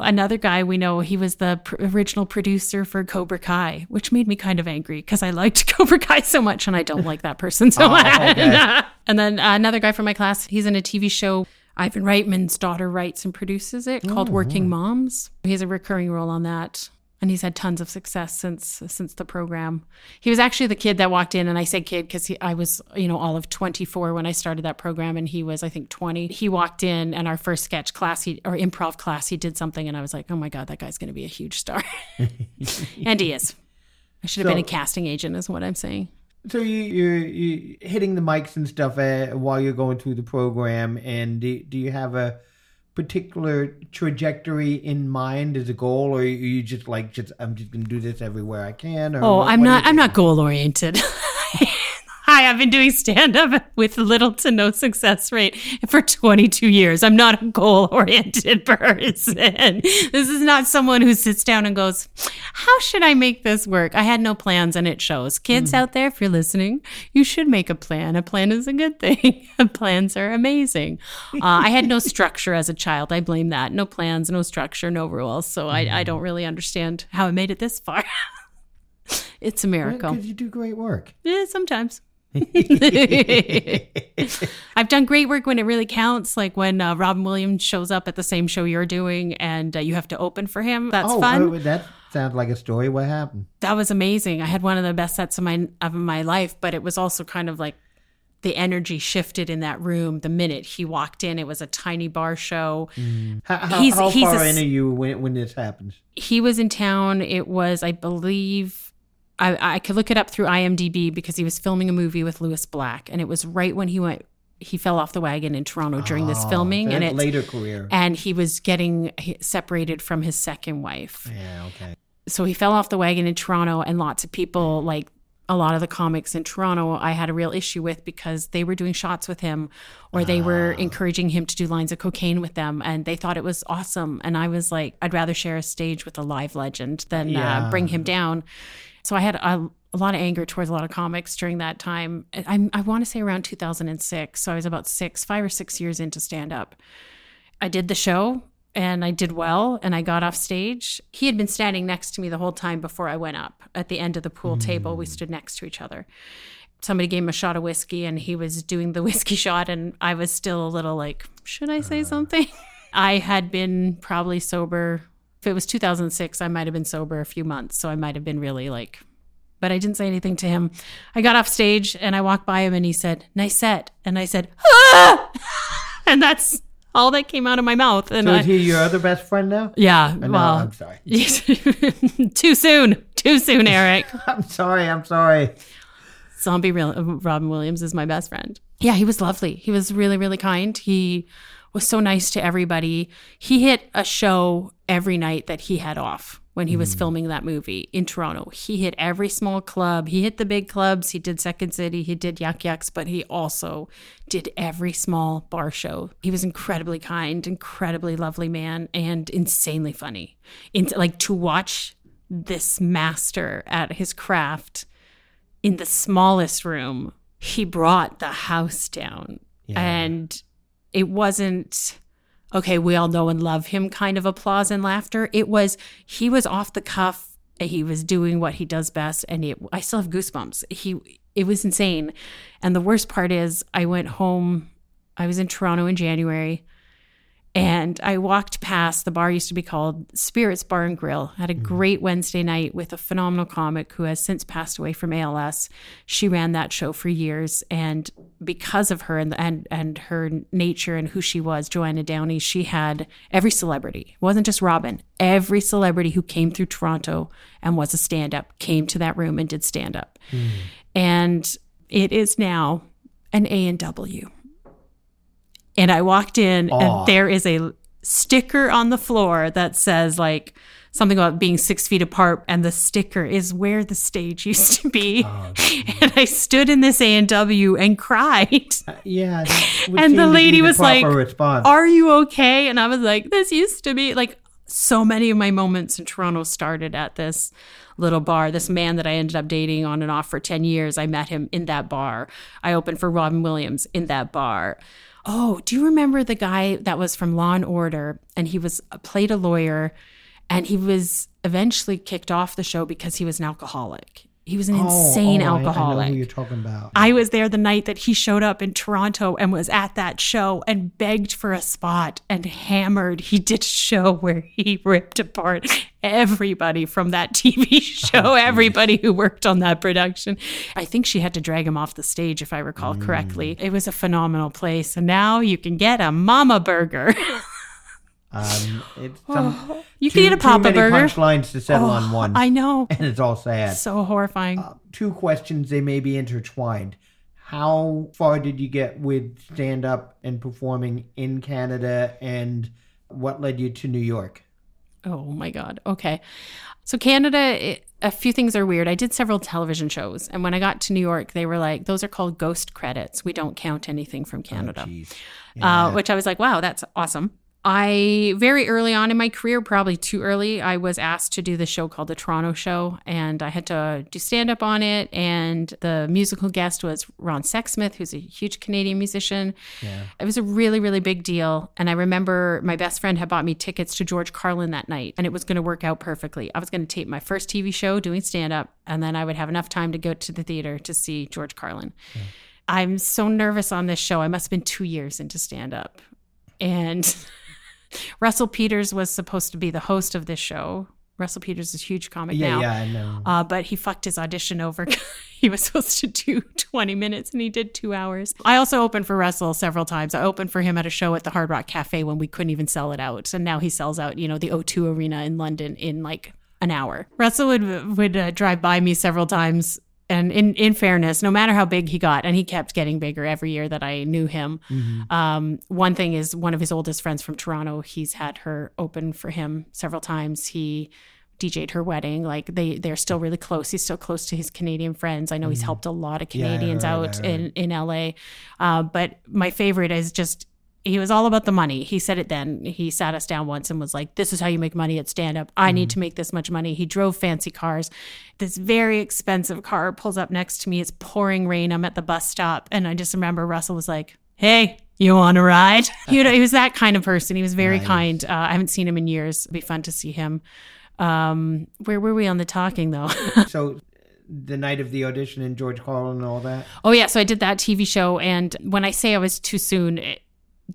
Another guy we know, he was the pr- original producer for Cobra Kai, which made me kind of angry because I liked Cobra Kai so much and I don't like that person so much. okay. and then uh, another guy from my class, he's in a TV show. Ivan Reitman's daughter writes and produces it called Working Moms. He has a recurring role on that. And he's had tons of success since since the program. He was actually the kid that walked in, and I say kid because I was, you know, all of 24 when I started that program, and he was, I think, 20. He walked in, and our first sketch class, he, or improv class, he did something, and I was like, oh my god, that guy's going to be a huge star, and he is. I should have been a casting agent, is what I'm saying. So you, you're, you hitting the mics and stuff uh, while you're going through the program, and do, do you have a particular trajectory in mind as a goal, or are you just like just I'm just gonna do this everywhere I can? Or Oh, what- I'm what not. I'm not goal oriented. Hi, I've been doing stand up with little to no success rate for 22 years. I'm not a goal oriented person. This is not someone who sits down and goes, How should I make this work? I had no plans and it shows. Kids out there, if you're listening, you should make a plan. A plan is a good thing. Plans are amazing. Uh, I had no structure as a child. I blame that. No plans, no structure, no rules. So I, I don't really understand how I made it this far. it's a miracle. Because you do great work. Yeah, sometimes. I've done great work when it really counts, like when uh, Robin Williams shows up at the same show you're doing and uh, you have to open for him. That's oh, fun. oh, that sounds like a story. What happened? that was amazing. I had one of the best sets of my of my life, but it was also kind of like the energy shifted in that room the minute he walked in. It was a tiny bar show. How, how, He's- how he's far a in are you when, when this happens? he was in town. It was, I believe, I, I could look it up through IMDb because he was filming a movie with Lewis Black, and it was right when he went. He fell off the wagon in Toronto during this Oh, filming, and it's later career. and he was getting separated from his second wife. yeah, okay. So he fell off the wagon in Toronto, and lots of people like. A lot of the comics in Toronto, I had a real issue with because they were doing shots with him or they were encouraging him to do lines of cocaine with them and they thought it was awesome. And I was like, I'd rather share a stage with a live legend than Yeah. uh, bring him down. So I had a, a lot of anger towards a lot of comics during that time. I, I want to say around 2006. So I was about six, five or six years into stand up. I did the show and I did well and I got off stage. He had been standing next to me the whole time before I went up. At the end of the pool table, we stood next to each other. Somebody gave him a shot of whiskey and he was doing the whiskey shot and I was still a little like, should I say something? I had been probably sober. If it was 2006, I might have been sober a few months, so I might have been really like but I didn't say anything to him. I got off stage and I walked by him and he said, "Nice set." And I said, "Ah!" and that's all that came out of my mouth. And So I, is he your other best friend now? yeah, uh, No, well, I'm sorry. too soon, too soon, Eric. I'm sorry. I'm sorry. Zombie Real- uh, Robin Williams is my best friend. Yeah, he was lovely. He was really, really kind. He was so nice to everybody. He hit a show every night that he had off, when he was mm. filming that movie in Toronto. He hit every small club. He hit the big clubs. He did Second City. He did Yuk Yuk's, but he also did every small bar show. He was incredibly kind, incredibly lovely man, and insanely funny. In, like to watch this master at his craft in the smallest room, he brought the house down. And it wasn't okay, we all know and love him kind of applause and laughter. It was he was off the cuff. He was doing what he does best, and it, I still have goosebumps. He it was insane, and the worst part is I went home. I was in Toronto in January, and I walked past the bar used to be called Spirits Bar and Grill. Had a mm. great Wednesday night with a phenomenal comic who has since passed away from ALS. She ran that show for years, and because of her and and and her nature and who she was, Joanna Downey, she had every celebrity. It wasn't just Robin. Every celebrity who came through Toronto and was a stand-up came to that room and did stand-up. Mm. And it is now an A and W. And I walked in, Aw. and there is a sticker on the floor that says like something about being six feet apart, and the sticker is where the stage used to be. Oh, and I stood in this A and W and cried. Uh, yeah. that would And the lady was like, response. Are you okay? And I was like, This used to be like so many of my moments in Toronto started at this little bar. This man that I ended up dating on and off for 10 years, I met him in that bar. I opened for Robin Williams in that bar. Oh, do you remember the guy that was from Law and Order and he was uh, played a lawyer and he was eventually kicked off the show because he was an alcoholic. He was an Oh, insane oh, I- I know alcoholic. who you're talking about. I was there the night that he showed up in Toronto and was at that show and begged for a spot and hammered. He did a show where he ripped apart everybody from that TV oh, show, everybody who worked on that production. I think she had to drag him off the stage, if I recall correctly. Mm. It was a phenomenal place. And now you can get a mama burger. Um, it's some, you too, can eat a Papa burger. punchlines to settle on one, I know. and it's all sad. So horrifying. Two questions, they may be intertwined. How far did you get with stand up and performing in Canada, and what led you to New York? Oh my God. Okay. So, Canada, it, a few things are weird. I did several television shows. And when I got to New York, they were like, those are called ghost credits. We don't count anything from Canada. Jeez. uh, which I was like, wow, that's awesome. I very early on in my career, probably too early, I was asked to do the show called The Toronto Show, and I had to do stand up on it. And the musical guest was Ron Sexsmith, who's a huge Canadian musician. Yeah. It was a really, really big deal. And I remember my best friend had bought me tickets to George Carlin that night, and it was going to work out perfectly. I was going to tape my first TV show doing stand up, and then I would have enough time to go to the theater to see George Carlin. I'm so nervous on this show. I must have been two years into stand up. And Russell Peters was supposed to be the host of this show. Russell Peters is a huge comic Yeah, now. yeah, I know. Uh, but he fucked his audition over. he was supposed to do 20 minutes and he did two hours. I also opened for Russell several times. I opened for him at a show at the Hard Rock Cafe when we couldn't even sell it out. And now he sells out, you know, the O2 Arena in London in like an hour. Russell would would uh, drive by me several times. And in, in fairness, no matter how big he got, and he kept getting bigger every year that I knew him. Um, one thing is one of his oldest friends from Toronto. He's had her open for him several times. He DJ'd her wedding. Like they they're still really close. He's still close to his Canadian friends. I know he's helped a lot of Canadians heard, I out heard. in in LA. Uh, but my favorite is just he was all about the money. He said it then. He sat us down once and was like, "This is how you make money at stand up. I need to make this much money." He drove fancy cars. This very expensive car pulls up next to me. It's pouring rain. I'm at the bus stop, and I just remember Russell was like, "Hey." You want to ride? You know, he was that kind of person. He was very Nice. kind. Uh, I haven't seen him in years. It'd be fun to see him. Um, where were we on the talking though? so, the night of the audition in George Carlin and all that. Oh yeah, so I did that TV show, and when I say I was too soon, it,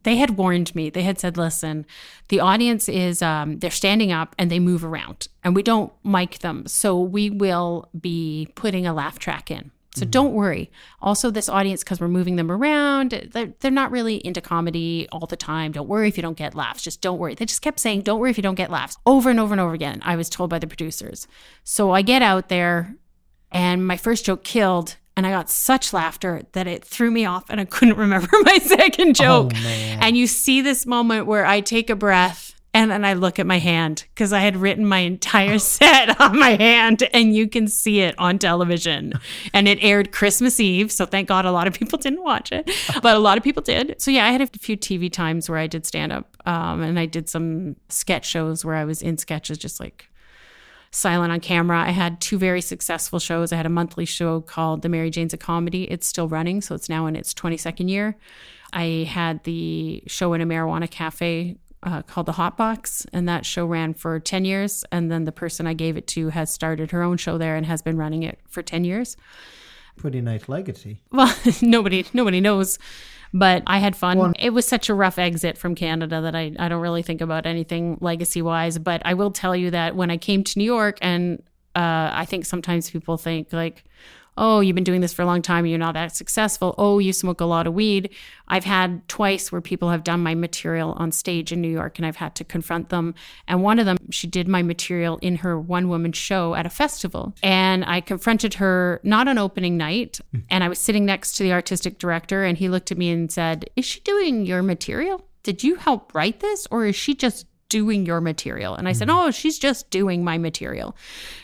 they had warned me. They had said, "Listen, the audience is um, they're standing up and they move around, and we don't mic them, so we will be putting a laugh track in." So don't worry. Also, this audience, because we're moving them around, they're, they're not really into comedy all the time. Don't worry if you don't get laughs. Just don't worry. They just kept saying, don't worry if you don't get laughs over and over and over again. I was told by the producers. So I get out there and my first joke killed and I got such laughter that it threw me off and I couldn't remember my second joke. Oh, and you see this moment where I take a breath And then I look at my hand because I had written my entire set on my hand, and you can see it on television. And it aired Christmas Eve. So thank God a lot of people didn't watch it, but a lot of people did. So yeah, I had a few TV times where I did stand up um, and I did some sketch shows where I was in sketches, just like silent on camera. I had two very successful shows. I had a monthly show called The Mary Jane's a Comedy. It's still running, so it's now in its 22nd year. I had the show in a marijuana cafe uh, called The Hot Box, and that show ran for 10 years. And then the person I gave it to has started her own show there and has been running it for 10 years. Pretty nice legacy. Well, nobody nobody knows, but I had fun. Well, it was such a rough exit from Canada that I, I don't really think about anything legacy wise. But I will tell you that when I came to New York, and uh, I think sometimes people think like, oh, you've been doing this for a long time, you're not that successful. Oh, you smoke a lot of weed. I've had twice where people have done my material on stage in New York and I've had to confront them. And one of them, she did my material in her one woman show at a festival. And I confronted her not on opening night. Mm. And I was sitting next to the artistic director and he looked at me and said, Is she doing your material? Did you help write this or is she just doing your material? And I said, mm-hmm. Oh, she's just doing my material.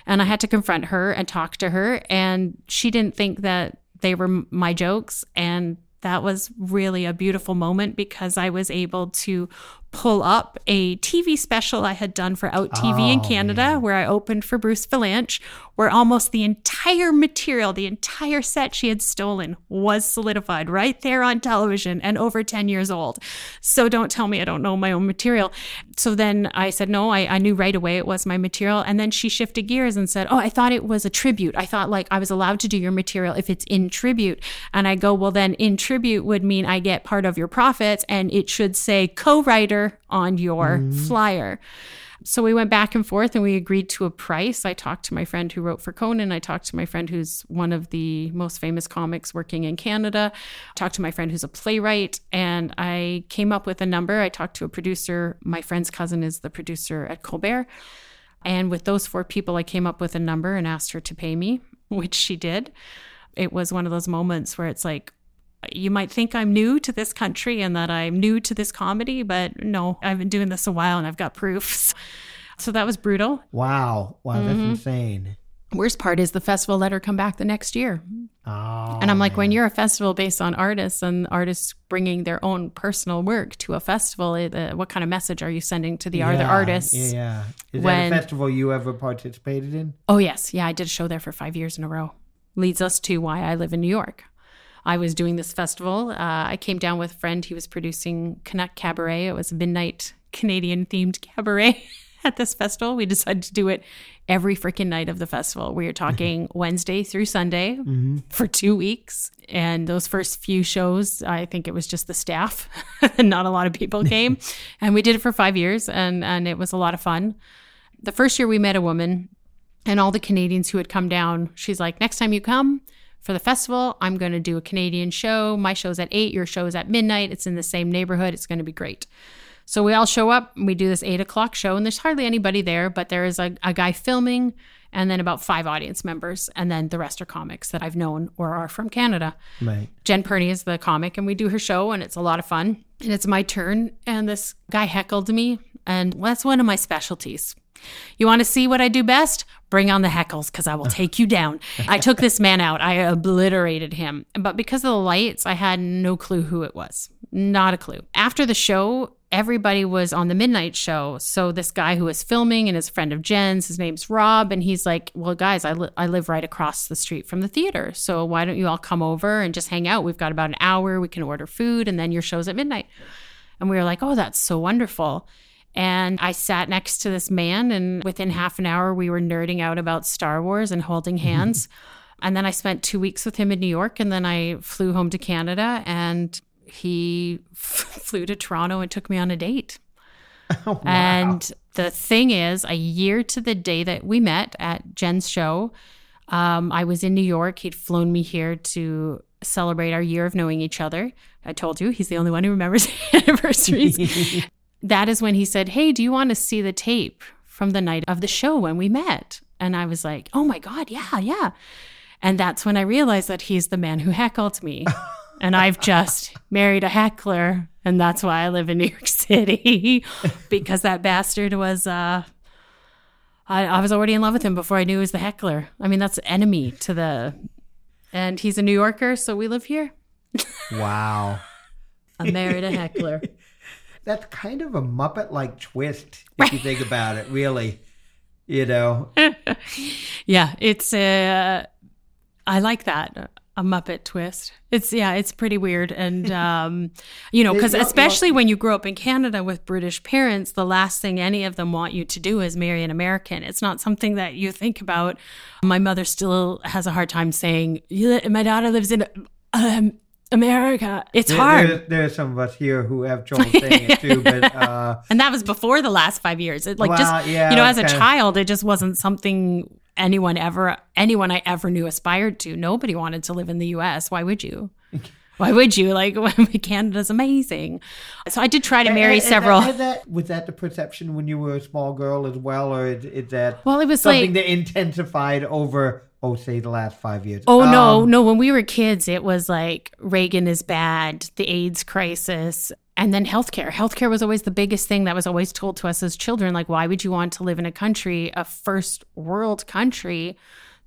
And I had to confront her and talk to her. And she didn't think that they were my jokes. And that was really a beautiful moment because I was able to pull up a TV special I had done for Out TV oh, in Canada, man. where I opened for Bruce Vilanch, where almost the entire material, the entire set she had stolen was solidified right there on television and over 10 years old. So don't tell me I don't know my own material. So then I said, no, I, I knew right away it was my material. And then she shifted gears and said, oh, I thought it was a tribute. I thought like I was allowed to do your material if it's in tribute. And I go, well, then in tribute would mean I get part of your profits and it should say co writer on your mm. flyer. So we went back and forth and we agreed to a price. I talked to my friend who wrote for Conan. I talked to my friend who's one of the most famous comics working in Canada. I talked to my friend who's a playwright and I came up with a number. I talked to a producer. My friend's cousin is the producer at Colbert. And with those four people, I came up with a number and asked her to pay me, which she did. It was one of those moments where it's like, you might think I'm new to this country and that I'm new to this comedy, but no, I've been doing this a while and I've got proofs. So that was brutal. Wow. Wow, that's mm-hmm. insane. Worst part is the festival let her come back the next year. Oh, and I'm like, man. when you're a festival based on artists and artists bringing their own personal work to a festival, it, uh, what kind of message are you sending to the yeah, other artists? Yeah. Is when, that a festival you ever participated in? Oh, yes. Yeah, I did a show there for five years in a row. Leads us to why I live in New York. I was doing this festival. Uh, I came down with a friend. He was producing Canuck Cabaret. It was a midnight Canadian themed cabaret at this festival. We decided to do it every freaking night of the festival. We were talking Wednesday through Sunday mm-hmm. for two weeks. And those first few shows, I think it was just the staff, and not a lot of people came. and we did it for five years, and, and it was a lot of fun. The first year we met a woman, and all the Canadians who had come down, she's like, Next time you come, for the festival. I'm going to do a Canadian show. My show's at eight, your show's at midnight. It's in the same neighborhood. It's going to be great. So we all show up and we do this eight o'clock show, and there's hardly anybody there, but there is a, a guy filming and then about five audience members, and then the rest are comics that I've known or are from Canada. Right. Jen Perney is the comic, and we do her show, and it's a lot of fun. And it's my turn, and this guy heckled me, and that's one of my specialties. You want to see what I do best? Bring on the heckles because I will take you down. I took this man out. I obliterated him. But because of the lights, I had no clue who it was. Not a clue. After the show, everybody was on the midnight show. So this guy who was filming and is a friend of Jen's, his name's Rob, and he's like, "Well, guys, I, li- I live right across the street from the theater. So why don't you all come over and just hang out? We've got about an hour. We can order food, and then your show's at midnight." And we were like, "Oh, that's so wonderful." And I sat next to this man, and within half an hour, we were nerding out about Star Wars and holding hands. and then I spent two weeks with him in New York, and then I flew home to Canada, and he f- flew to Toronto and took me on a date. Oh, wow. And the thing is, a year to the day that we met at Jen's show, um, I was in New York. He'd flown me here to celebrate our year of knowing each other. I told you he's the only one who remembers anniversaries. That is when he said, Hey, do you want to see the tape from the night of the show when we met? And I was like, Oh my God, yeah, yeah. And that's when I realized that he's the man who heckled me. and I've just married a heckler. And that's why I live in New York City because that bastard was, uh, I, I was already in love with him before I knew he was the heckler. I mean, that's enemy to the, and he's a New Yorker, so we live here. Wow. I married a heckler. That's kind of a Muppet like twist if you think about it, really. You know, yeah, it's uh, I like that a Muppet twist. It's yeah, it's pretty weird, and um, you know, because especially when you grow up in Canada with British parents, the last thing any of them want you to do is marry an American. It's not something that you think about. My mother still has a hard time saying, "You "My daughter lives in um, America." It's there, hard. there, there are some of us here who have trouble saying it too, but uh, And that was before the last five years. It like Well, just yeah, you know, as a child, it just wasn't something anyone ever anyone I ever knew aspired to. Nobody wanted to live in the US. Why would you? Why would you? Like Canada's amazing. So I did try to marry and- and several. that- and that- was that the perception when you were a small girl as well, or is, is that Well, it was something like that intensified over, oh, say, the last five years? Oh no, Um, no! When we were kids, it was like Reagan is bad, the AIDS crisis, and then healthcare. Healthcare was always the biggest thing that was always told to us as children. Like, why would you want to live in a country, a first world country,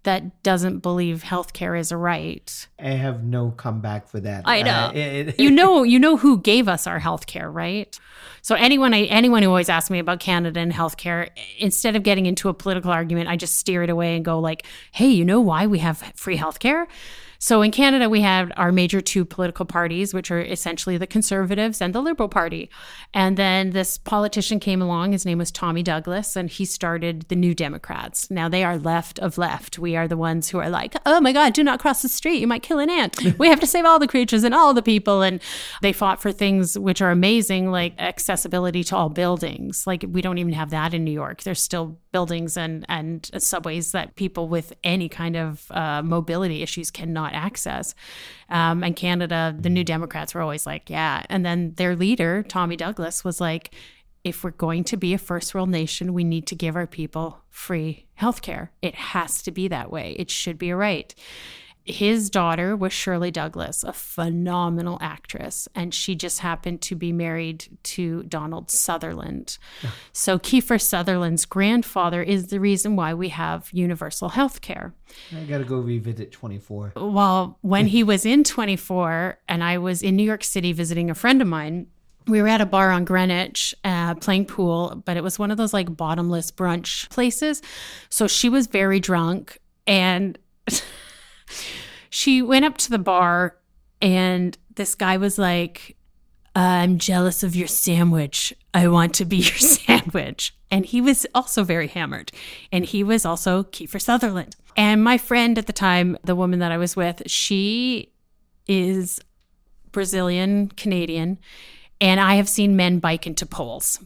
that doesn't believe healthcare is a right? I have no comeback for that. I know. Uh, it- you know, you know who gave us our healthcare, right? So anyone, I, anyone who always asks me about Canada and healthcare, instead of getting into a political argument, I just steer it away and go like, "Hey, you know why we have free healthcare?" So in Canada, we have our major two political parties, which are essentially the Conservatives and the Liberal Party. And then this politician came along. His name was Tommy Douglas, and he started the New Democrats. Now they are left of left. We are the ones who are like, oh my God, do not cross the street. You might kill an ant. we have to save all the creatures and all the people. And they fought for things which are amazing, like accessibility to all buildings. Like we don't even have that in New York. There's still buildings and and subways that people with any kind of uh, mobility issues cannot access. Um, and Canada, the New Democrats were always like, yeah. And then their leader, Tommy Douglas, was like, if we're going to be a first world nation, we need to give our people free healthcare. It has to be that way. It should be a right. His daughter was Shirley Douglas, a phenomenal actress, and she just happened to be married to Donald Sutherland. So Kiefer Sutherland's grandfather is the reason why we have universal health care. I got to go revisit 24. Well, when he was in 24 and I was in New York City visiting a friend of mine, we were at a bar on Greenwich uh, playing pool, but it was one of those like bottomless brunch places. So she was very drunk and she went up to the bar and this guy was like, I'm jealous of your sandwich. I want to be your sandwich. And he was also very hammered. And he was also Kiefer Sutherland. And my friend at the time, the woman that I was with, she is Brazilian Canadian. And I have seen men bike into poles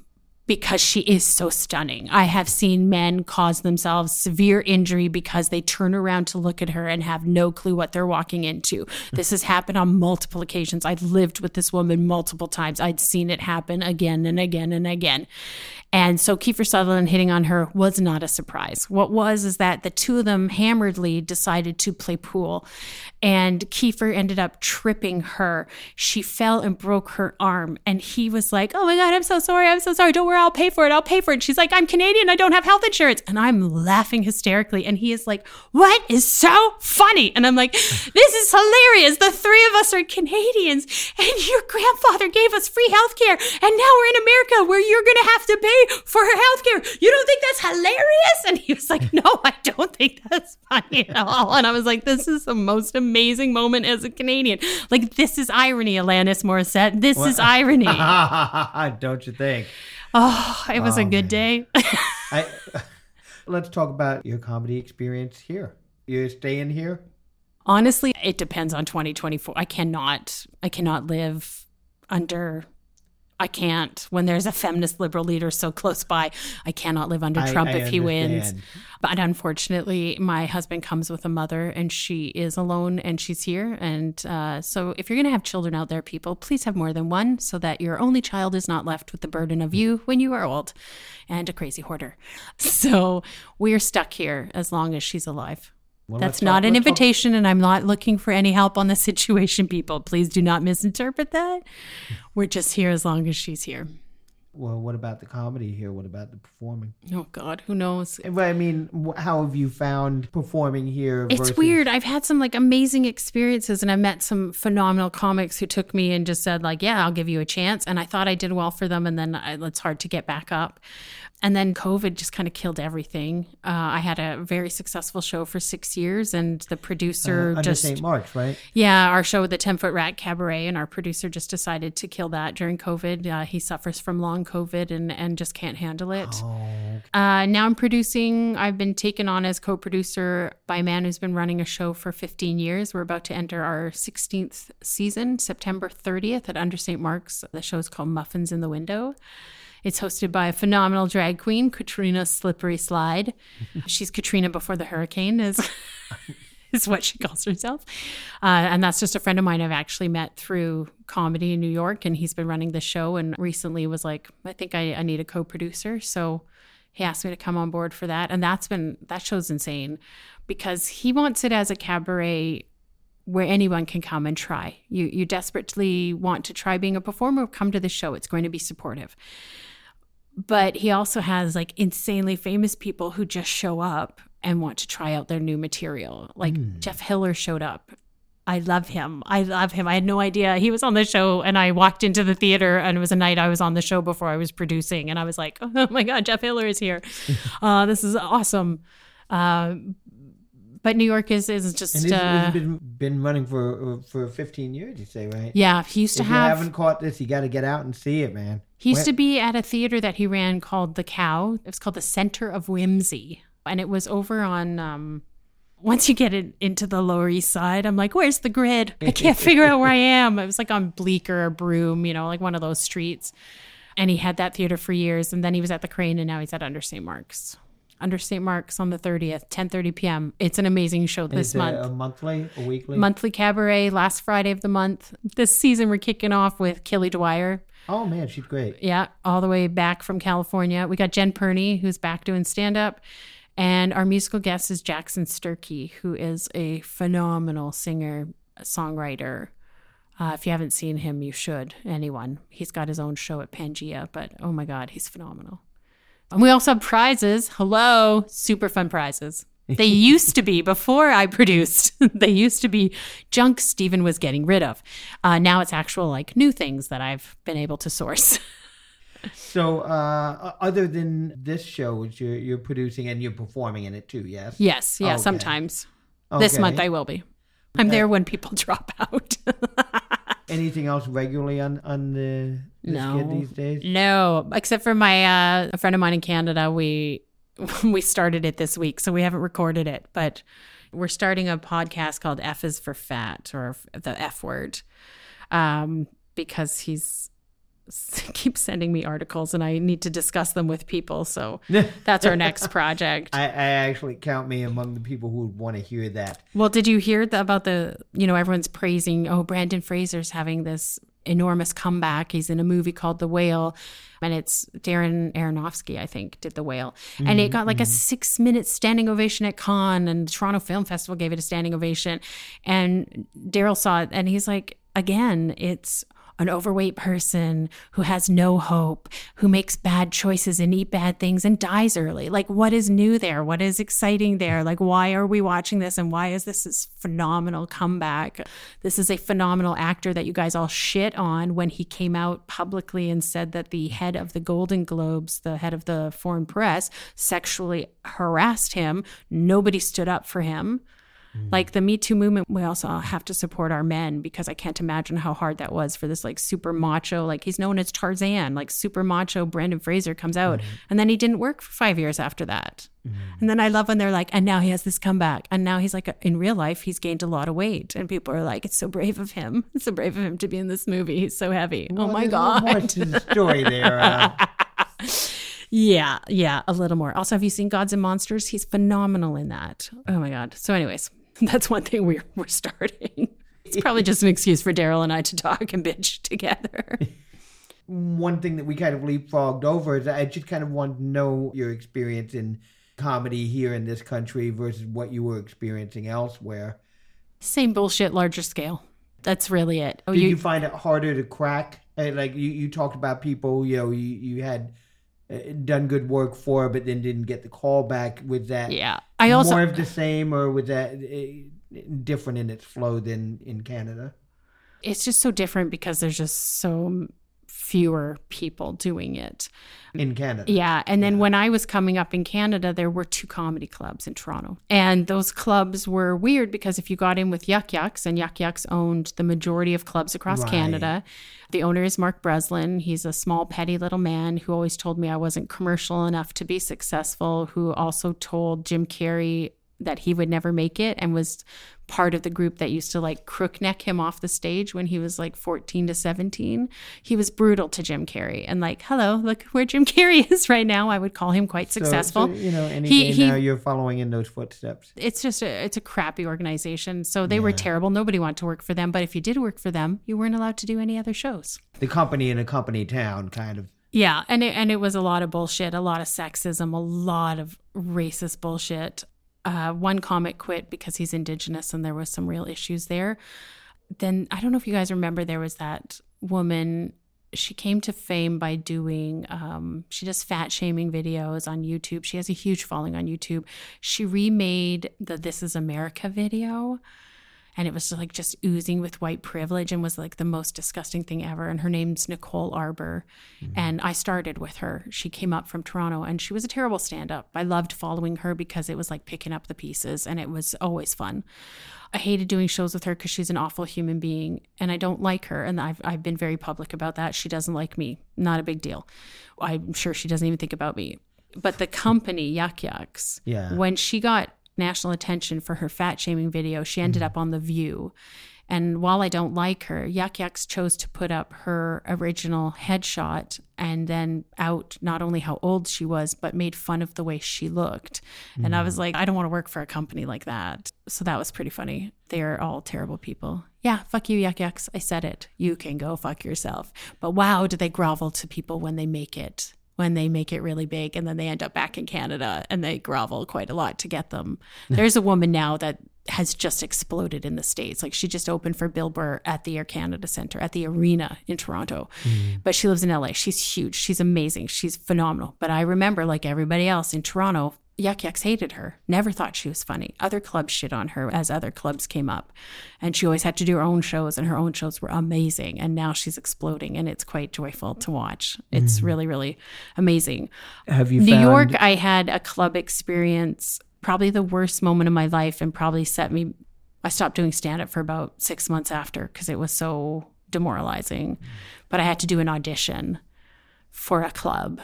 because she is so stunning. I have seen men cause themselves severe injury because they turn around to look at her and have no clue what they're walking into. This has happened on multiple occasions. I've lived with this woman multiple times. I'd seen it happen again and again and again. And so Kiefer Sutherland hitting on her was not a surprise. What was is that the two of them hammeredly decided to play pool. And Kiefer ended up tripping her. She fell and broke her arm. And he was like, Oh my God, I'm so sorry. I'm so sorry. Don't worry. I'll pay for it. I'll pay for it. She's like, I'm Canadian. I don't have health insurance. And I'm laughing hysterically. And he is like, What is so funny? And I'm like, This is hilarious. The three of us are Canadians. And your grandfather gave us free health care. And now we're in America where you're going to have to pay for her health care. You don't think that's hilarious? And he was like, No, I don't think that's funny at all. And I was like, This is the most amazing moment as a Canadian. Like, this is irony, Alanis Morissette. This is irony. Don't you think? Oh, it was a Oh, good day. I, let's talk about your comedy experience here. You're staying here? Honestly, it depends on 2024. I cannot, I cannot live under, I can't, when there's a feminist liberal leader so close by, I cannot live under I- Trump I if he wins. But unfortunately, my husband comes with a mother and she is alone and she's here. And uh, so if you're going to have children out there, people, please have more than one so that your only child is not left with the burden of you when you are old and a crazy hoarder. So we're stuck here as long as she's alive. Well, That's not talk- an let's talk- oh. invitation, and I'm not looking for any help on the situation, people. Please do not misinterpret that. We're just here as long as she's here. Well, what about the comedy here? What about the performing? Oh, God, who knows? Eh, but I mean, how have you found performing here? It's weird. I've had some like amazing experiences and I met some phenomenal comics who took me and just said like, "Yeah, I'll give you a chance." And I thought I did well for them and then I, it's hard to get back up. And then COVID just kind of killed everything. Uh, I had a very successful show for six years, and the producer under just St. Mark's, right? yeah, our show, the 10 Foot Rat Cabaret, and our producer just decided to kill that during COVID. Uh, he suffers from long COVID and, and just can't handle it. Oh, Uh, now I'm producing. I've been taken on as co producer by a man who's been running a show for 15 years. We're about to enter our 16th season, September 30th at Under St. Mark's. The show's called Muffins in the Window. It's hosted by a phenomenal drag queen, Katrina Slippery Slide. She's Katrina before the hurricane, is is what she calls herself. Uh, and that's just a friend of mine I've actually met through comedy in New York. And he's been running the show and recently was like, I think I, I need a co producer. So he asked me to come on board for that. And that's been, that show's insane because he wants it as a cabaret where anyone can come and try. You you desperately want to try being a performer, come to the show. It's going to be supportive. But he also has like insanely famous people who just show up and want to try out their new material. Like Jeff Hiller showed up. I love him. I love him. I had no idea he was on the show, and I walked into the theater, and it was a night I was on the show before I was producing, and I was like, "Oh my god, Jeff Hiller is here! uh, this is awesome." Uh, but New York is is just and uh, been been running for for 15 years. You say, right? yeah. He used to If you have haven't caught this, you got to get out and see it, man. He used to be at a theater that he ran called The Cow. It was called the Center of Whimsy. And it was over on, um, once you get it into the Lower East Side, I'm like, where's the grid? I can't figure out where I am. It was like on Bleecker or Broome, you know, like one of those streets. And he had that theater for years. And then he was at the Crane and now he's at Under St. Mark's. Under St. Mark's on the 30th, 10.30 p.m. It's an amazing show this Is it month a monthly, a weekly? monthly cabaret last Friday of the month. This season, we're kicking off with Kelly Dwyer. Oh man, she's great. Yeah, all the way back from California. We got Jen Perney, who's back doing stand up. And our musical guest is Jackson Sturkey, who is a phenomenal singer, songwriter. Uh, if you haven't seen him, you should. Anyone. He's got his own show at Pangea, but oh my God, he's phenomenal. And we also have prizes. Hello, super fun prizes. They used to be before I produced. they used to be junk Stephen was getting rid of. Uh, now it's actual like new things that I've been able to source. So, uh, other than this show, which you're you're producing and you're performing in it too, yes? yes, yeah, Okay. sometimes. This month I will be. I'm there when people drop out. Anything else regularly on on the, No. these days? no, except for my uh, a friend of mine in Canada. We we started it this week, so we haven't recorded it, but we're starting a podcast called F is for Fat or the F word, um, because he's keeps sending me articles and I need to discuss them with people. So that's our next project. I, I actually count me among the people who would want to hear that. Well, did you hear the, about the, you know, everyone's praising, oh, Brendan Fraser's having this enormous comeback. He's in a movie called The Whale, and it's Darren Aronofsky, I think, did The Whale. And it mm-hmm. got like a mm-hmm. six minute standing ovation at Cannes, and the Toronto Film Festival gave it a standing ovation. And Daryl saw it, and he's like, again, it's an overweight person who has no hope, who makes bad choices and eat bad things and dies early. Like, what is new there? What is exciting there? Like, why are we watching this? And why is this this phenomenal comeback? This is a phenomenal actor that you guys all shit on when he came out publicly and said that the head of the Golden Globes, the head of the foreign press, sexually harassed him. Nobody stood up for him. Mm. Like the Me Too movement, we also have to support our men because I can't imagine how hard that was for this like super macho, like he's known as Tarzan, like super macho Brendan Fraser comes out. Mm-hmm. And then he didn't work for five years after that. Mm-hmm. And then I love when they're like, and now he has this comeback. And now he's like, in real life, he's gained a lot of weight. And people are like, it's so brave of him. It's so brave of him to be in this movie. He's so heavy. oh my little more God. to the story there. Uh, Yeah, yeah, a little more. Also, have you seen Gods and Monsters? He's phenomenal in that. Oh my god. So, anyways, that's one thing we're we're starting. It's probably just an excuse for Daryl and I to talk and bitch together. one thing that we kind of leapfrogged over is I just kind of want to know your experience in comedy here in this country versus what you were experiencing elsewhere. Same bullshit, larger scale. That's really it. Oh, Did you, you find it harder to crack? Like you, you talked about people, you know, you, you had done good work for, but then didn't get the call back. Was that yeah? I also more of the same, or was that uh, different in its flow than in Canada? It's just so different because there's just so fewer people doing it in Canada. Yeah, and then yeah. when I was coming up in Canada, there were two comedy clubs in Toronto, and those clubs were weird because if you got in with Yuk Yuk's, and Yuk Yuk's owned the majority of clubs across right. Canada. The owner is Mark Breslin. He's a small, petty little man who always told me I wasn't commercial enough to be successful. Who also told Jim Carrey that he would never make it and was part of the group that used to like crookneck him off the stage when he was like 14 to 17. He was brutal to Jim Carrey and like, hello, look where Jim Carrey is right now. I would call him quite successful. So, you know, any he, he, now you're following in those footsteps. It's just a, it's a crappy organization. So they yeah. were terrible. Nobody wanted to work for them. But if you did work for them, you weren't allowed to do any other shows. The company in a company town kind of. Yeah, and it, and it was a lot of bullshit, a lot of sexism, a lot of racist bullshit uh, one comic quit because he's indigenous and there was some real issues there. Then I don't know if you guys remember there was that woman. She came to fame by doing, um, she does fat shaming videos on YouTube. She has a huge following on YouTube. She remade the This Is America video and it was like just oozing with white privilege and was like the most disgusting thing ever. And her name's Nicole Arbour. Mm-hmm. And I started with her. She came up from Toronto and she was a terrible stand up. I loved following her because it was like picking up the pieces and it was always fun. I hated doing shows with her because she's an awful human being and I don't like her. And I've, I've been very public about that. She doesn't like me. Not a big deal. I'm sure she doesn't even think about me. But the company, Yuk's, yeah. when she got national attention for her fat shaming video. She ended mm-hmm. up on The View. And while I don't like her, Yuk Yuk's chose to put up her original headshot and then out not only how old she was, but made fun of the way she looked. Mm. And I was like, I don't want to work for a company like that. So that was pretty funny. They're all terrible people. Yeah, fuck you, Yuk Yuk's. I said it. You can go fuck yourself. But wow, do they grovel to people when they make it when they make it really big and then they end up back in Canada and they grovel quite a lot to get them. There's a woman now that has just exploded in the States. Like she just opened for Bill Burr at the Air Canada Center at the arena in Toronto. Mm. But she lives in LA. She's huge. She's amazing. She's phenomenal. But I remember, like everybody else in Toronto, Yuk Yuk's hated her, never thought she was funny. Other clubs shit on her as other clubs came up. And she always had to do her own shows, and her own shows were amazing. And now she's exploding, and it's quite joyful to watch. It's mm. really, really amazing. Have you New found- York, I had a club experience, probably the worst moment of my life, and probably set me. I stopped doing stand up for about six months after because it was so demoralizing. But I had to do an audition for a club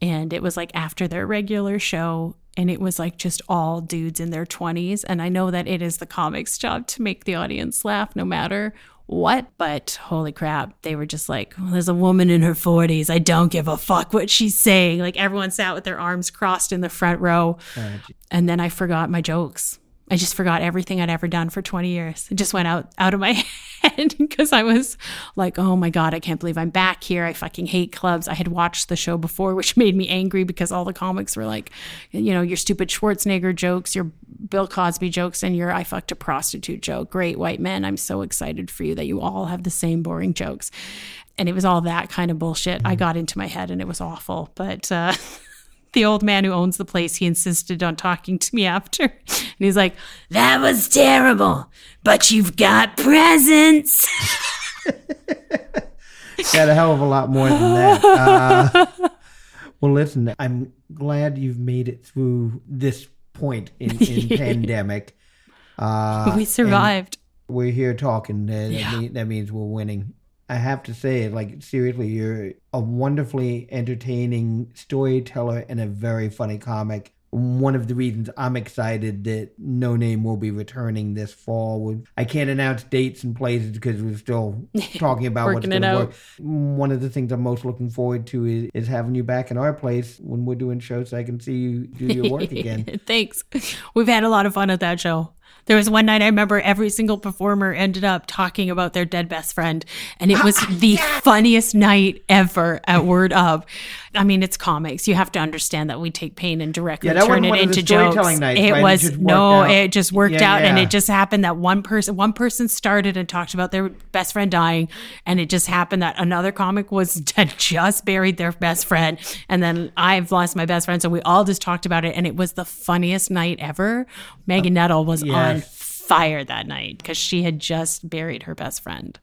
and it was like after their regular show and it was like just all dudes in their 20s and i know that it is the comics job to make the audience laugh no matter what but holy crap they were just like well, there's a woman in her 40s i don't give a fuck what she's saying. Like everyone sat with their arms crossed in the front row. And then i forgot my jokes I just forgot everything I'd ever done for 20 years. It just went out out of my head because I was like, "Oh my god, I can't believe I'm back here. I fucking hate clubs." I had watched the show before, which made me angry because all the comics were like, you know, your stupid Schwarzenegger jokes, your Bill Cosby jokes and your I fucked a prostitute joke. Great white men. I'm so excited for you that you all have the same boring jokes. And it was all that kind of bullshit. I got into my head and it was awful, but uh the old man who owns the place, he insisted on talking to me after. And he's like, That was terrible, but you've got presence. got a hell of a lot more than that. Uh, well, listen, I'm glad you've made it through this point in, in pandemic. Uh, we survived. We're here talking. Uh, yeah. that, that means we're winning. I have to say, like, seriously, you're a wonderfully entertaining storyteller and a very funny comic. One of the reasons I'm excited that No Name will be returning this fall. I can't announce dates and places because we're still talking about what's going to work. One of the things I'm most looking forward to is, is having you back in our place when we're doing shows so I can see you do your work again. Thanks. We've had a lot of fun at that show. There was one night I remember every single performer ended up talking about their dead best friend, and it was the funniest night ever at Word Up. I mean, it's comics. You have to understand that we take pain and directly Yeah, turn it one of the into jokes. nights, it right? Was no, out. it just worked Yeah, out, and it just happened that one person, one person started and talked about their best friend dying, and it just happened that another comic was had just buried their best friend, and then I've lost my best friend, so we all just talked about it, and it was the funniest night ever. Megan uh, Nettle was on fire that night because she had just buried her best friend.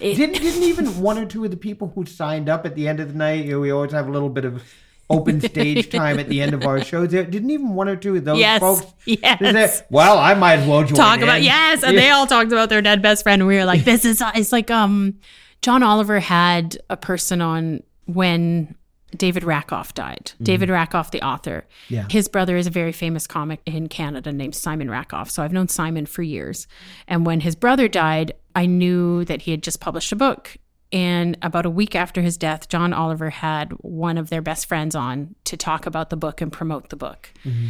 Didn't didn't even one or two of the people who signed up at the end of the night? You know, we always have a little bit of open stage time at the end of our shows. Didn't even one or two of those Yes, folks. yes. There- well, I might as well join talk in. about yes and they all talked about their dead best friend and we were like this is it's like um john oliver had a person on when david rakoff died david rakoff the author Yeah. his brother is a very famous comic in canada named simon rakoff so i've known simon for years and when his brother died i knew that he had just published a book and about a week after his death, John Oliver had one of their best friends on to talk about the book and promote the book. Mm-hmm.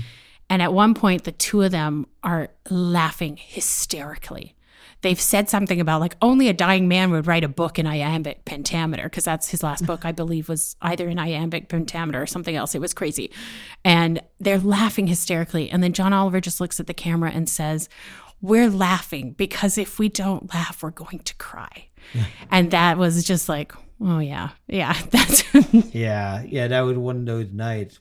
And at one point, the two of them are laughing hysterically. They've said something about like only a dying man would write a book in iambic pentameter because that's his last book, I believe, was either in iambic pentameter or something else. It was crazy. And they're laughing hysterically. And then John Oliver just looks at the camera and says, We're laughing because if we don't laugh, we're going to cry. And that was just like, oh, yeah, yeah, that's Yeah, yeah, that was one of those nights.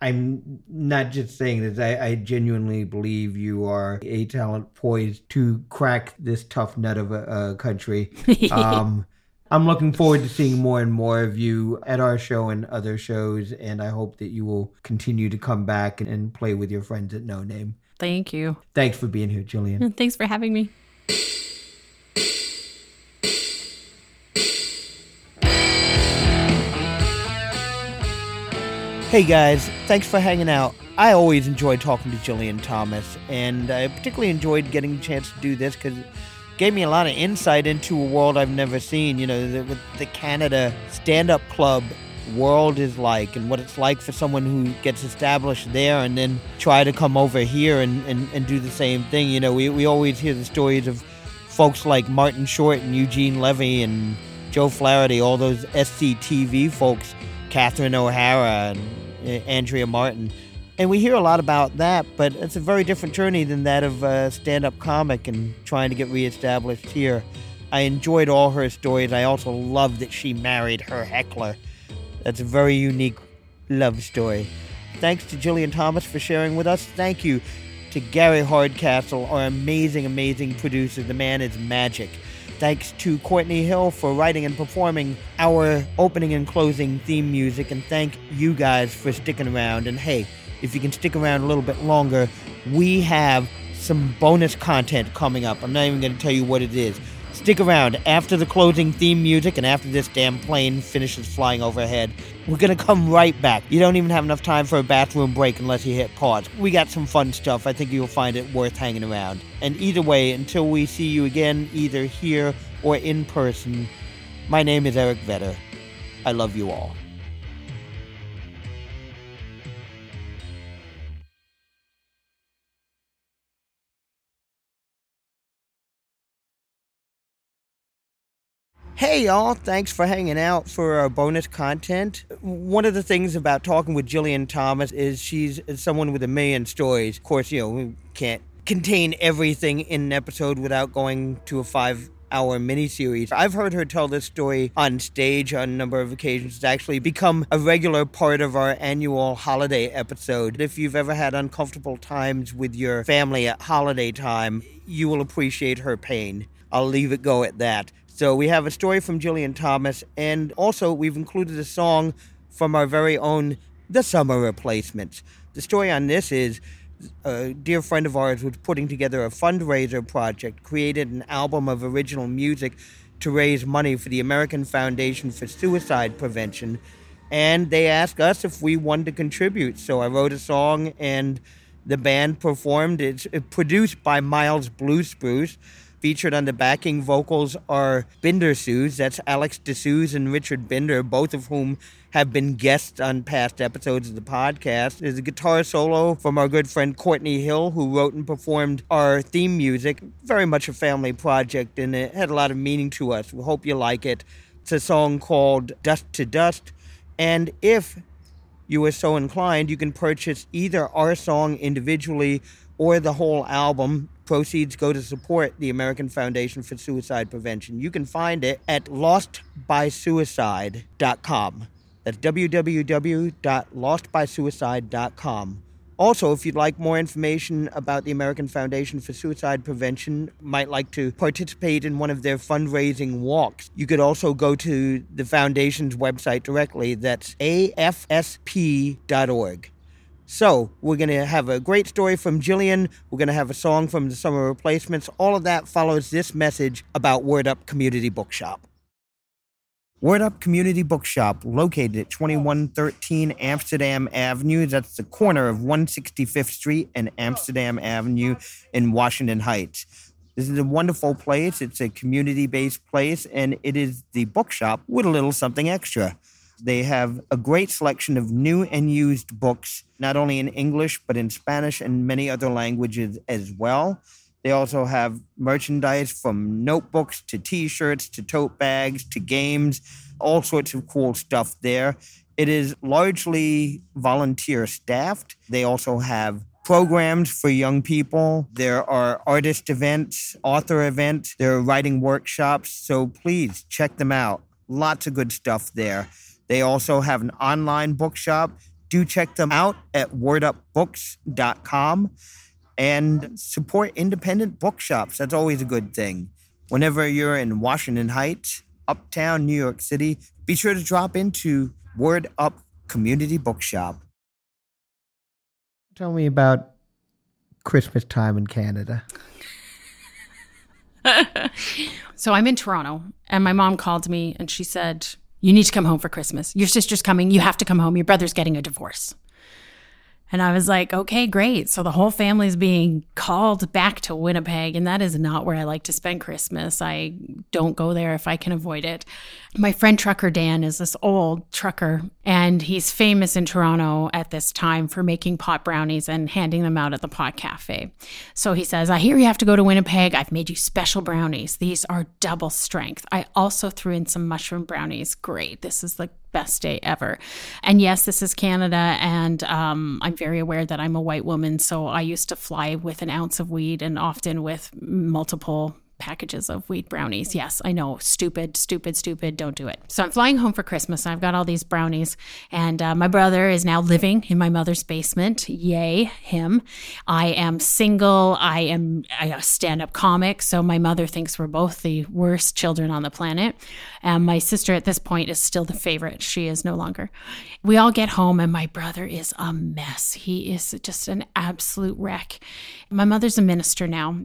I'm not just saying this. I, I genuinely believe you are a talent poised to crack this tough nut of a, a country. Um, I'm looking forward to seeing more and more of you at our show and other shows, and I hope that you will continue to come back and, and play with your friends at No Name. Thank you. Thanks for being here, Jillian. Thanks for having me. Hey guys, thanks for hanging out. I always enjoy talking to Jillian Thomas, and I particularly enjoyed getting a chance to do this because it gave me a lot of insight into a world I've never seen. You know, the, what the Canada Stand Up Club world is like, and what it's like for someone who gets established there and then try to come over here and, and, and do the same thing. You know, we, we always hear the stories of folks like Martin Short and Eugene Levy and Joe Flaherty, all those SCTV folks, Catherine O'Hara and uh, Andrea Martin. And we hear a lot about that, but it's a very different journey than that of a stand up comic and trying to get reestablished here. I enjoyed all her stories. I also love that she married her heckler. That's a very unique love story. Thanks to Jillian Thomas for sharing with us. Thank you to Gary Hardcastle, our amazing, amazing producer. The man is magic. Thanks to Courtney Hill for writing and performing our opening and closing theme music. And thank you guys for sticking around. And hey, if you can stick around a little bit longer, we have some bonus content coming up. I'm not even going to tell you what it is. Stick around after the closing theme music and after this damn plane finishes flying overhead. We're gonna come right back. You don't even have enough time for a bathroom break unless you hit pause. We got some fun stuff. I think you'll find it worth hanging around. And either way, until we see you again, either here or in person, my name is Eric Vetter. I love you all. Hey y'all, thanks for hanging out for our bonus content. One of the things about talking with Jillian Thomas is she's someone with a million stories. Of course, you know, we can't contain everything in an episode without going to a five hour miniseries. I've heard her tell this story on stage on a number of occasions. It's actually become a regular part of our annual holiday episode. If you've ever had uncomfortable times with your family at holiday time, you will appreciate her pain. I'll leave it go at that. So we have a story from Jillian Thomas, and also we've included a song from our very own The Summer Replacements. The story on this is uh, a dear friend of ours was putting together a fundraiser project, created an album of original music to raise money for the American Foundation for Suicide Prevention, and they asked us if we wanted to contribute. So I wrote a song, and the band performed. It's uh, produced by Miles Blue Spruce Featured on the backing vocals are Bindersuz, that's Alex DeSuze and Richard Binder, both of whom have been guests on past episodes of the podcast. There's a guitar solo from our good friend Courtney Hill, who wrote and performed our theme music. Very much a family project, and it had a lot of meaning to us. We hope you like it. It's a song called Dust to Dust. And if you are so inclined, you can purchase either our song individually or the whole album Proceeds go to support the American Foundation for Suicide Prevention. You can find it at lostbysuicide.com. That's www.lostbysuicide.com. Also, if you'd like more information about the American Foundation for Suicide Prevention, might like to participate in one of their fundraising walks, you could also go to the foundation's website directly. That's afsp.org. So, we're going to have a great story from Jillian. We're going to have a song from the Summer Replacements. All of that follows this message about Word Up Community Bookshop. Word Up Community Bookshop, located at 2113 Amsterdam Avenue. That's the corner of 165th Street and Amsterdam Avenue in Washington Heights. This is a wonderful place. It's a community based place, and it is the bookshop with a little something extra. They have a great selection of new and used books, not only in English, but in Spanish and many other languages as well. They also have merchandise from notebooks to t shirts to tote bags to games, all sorts of cool stuff there. It is largely volunteer staffed. They also have programs for young people. There are artist events, author events, there are writing workshops. So please check them out. Lots of good stuff there. They also have an online bookshop. Do check them out at wordupbooks.com and support independent bookshops. That's always a good thing. Whenever you're in Washington Heights, uptown New York City, be sure to drop into Word Up Community Bookshop. Tell me about Christmas time in Canada. so I'm in Toronto, and my mom called me and she said, you need to come home for Christmas. Your sister's coming. You have to come home. Your brother's getting a divorce. And I was like, okay, great. So the whole family is being called back to Winnipeg, and that is not where I like to spend Christmas. I don't go there if I can avoid it. My friend Trucker Dan is this old trucker, and he's famous in Toronto at this time for making pot brownies and handing them out at the pot cafe. So he says, I hear you have to go to Winnipeg. I've made you special brownies. These are double strength. I also threw in some mushroom brownies. Great. This is the best day ever. And yes, this is Canada, and um, I'm very aware that I'm a white woman. So I used to fly with an ounce of weed and often with multiple packages of wheat brownies. Yes, I know. Stupid, stupid, stupid. Don't do it. So I'm flying home for Christmas. I've got all these brownies. And uh, my brother is now living in my mother's basement. Yay, him. I am single. I am a stand up comic. So my mother thinks we're both the worst children on the planet. And my sister at this point is still the favorite. She is no longer. We all get home, and my brother is a mess. He is just an absolute wreck. My mother's a minister now.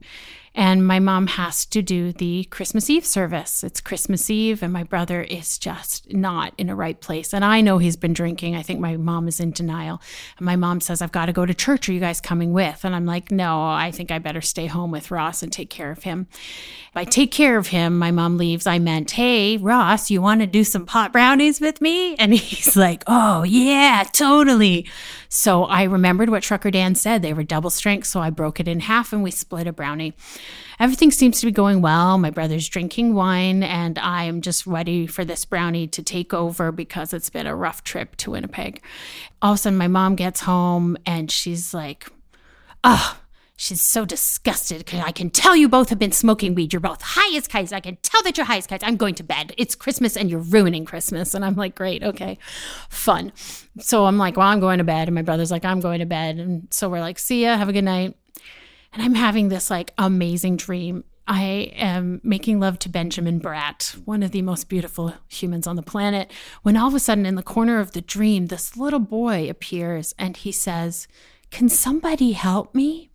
And my mom has to do the Christmas Eve service. It's Christmas Eve, and my brother is just not in a right place. And I know he's been drinking. I think my mom is in denial. And my mom says, I've got to go to church. Are you guys coming with? And I'm like, no, I think I better stay home with Ross and take care of him. If I take care of him, my mom leaves. I meant, hey, Ross, you want to do some pot brownies with me? And he's like, oh, yeah, totally. So I remembered what Trucker Dan said. They were double strength. So I broke it in half and we split a brownie. Everything seems to be going well. My brother's drinking wine, and I am just ready for this brownie to take over because it's been a rough trip to Winnipeg. All of a sudden, my mom gets home and she's like, oh, She's so disgusted I can tell you both have been smoking weed. You're both high as kites. I can tell that you're high as kites. I'm going to bed. It's Christmas and you're ruining Christmas. And I'm like, great, okay, fun. So I'm like, well, I'm going to bed. And my brother's like, I'm going to bed. And so we're like, see ya, have a good night. And I'm having this like amazing dream. I am making love to Benjamin Bratt, one of the most beautiful humans on the planet, when all of a sudden in the corner of the dream, this little boy appears and he says, Can somebody help me?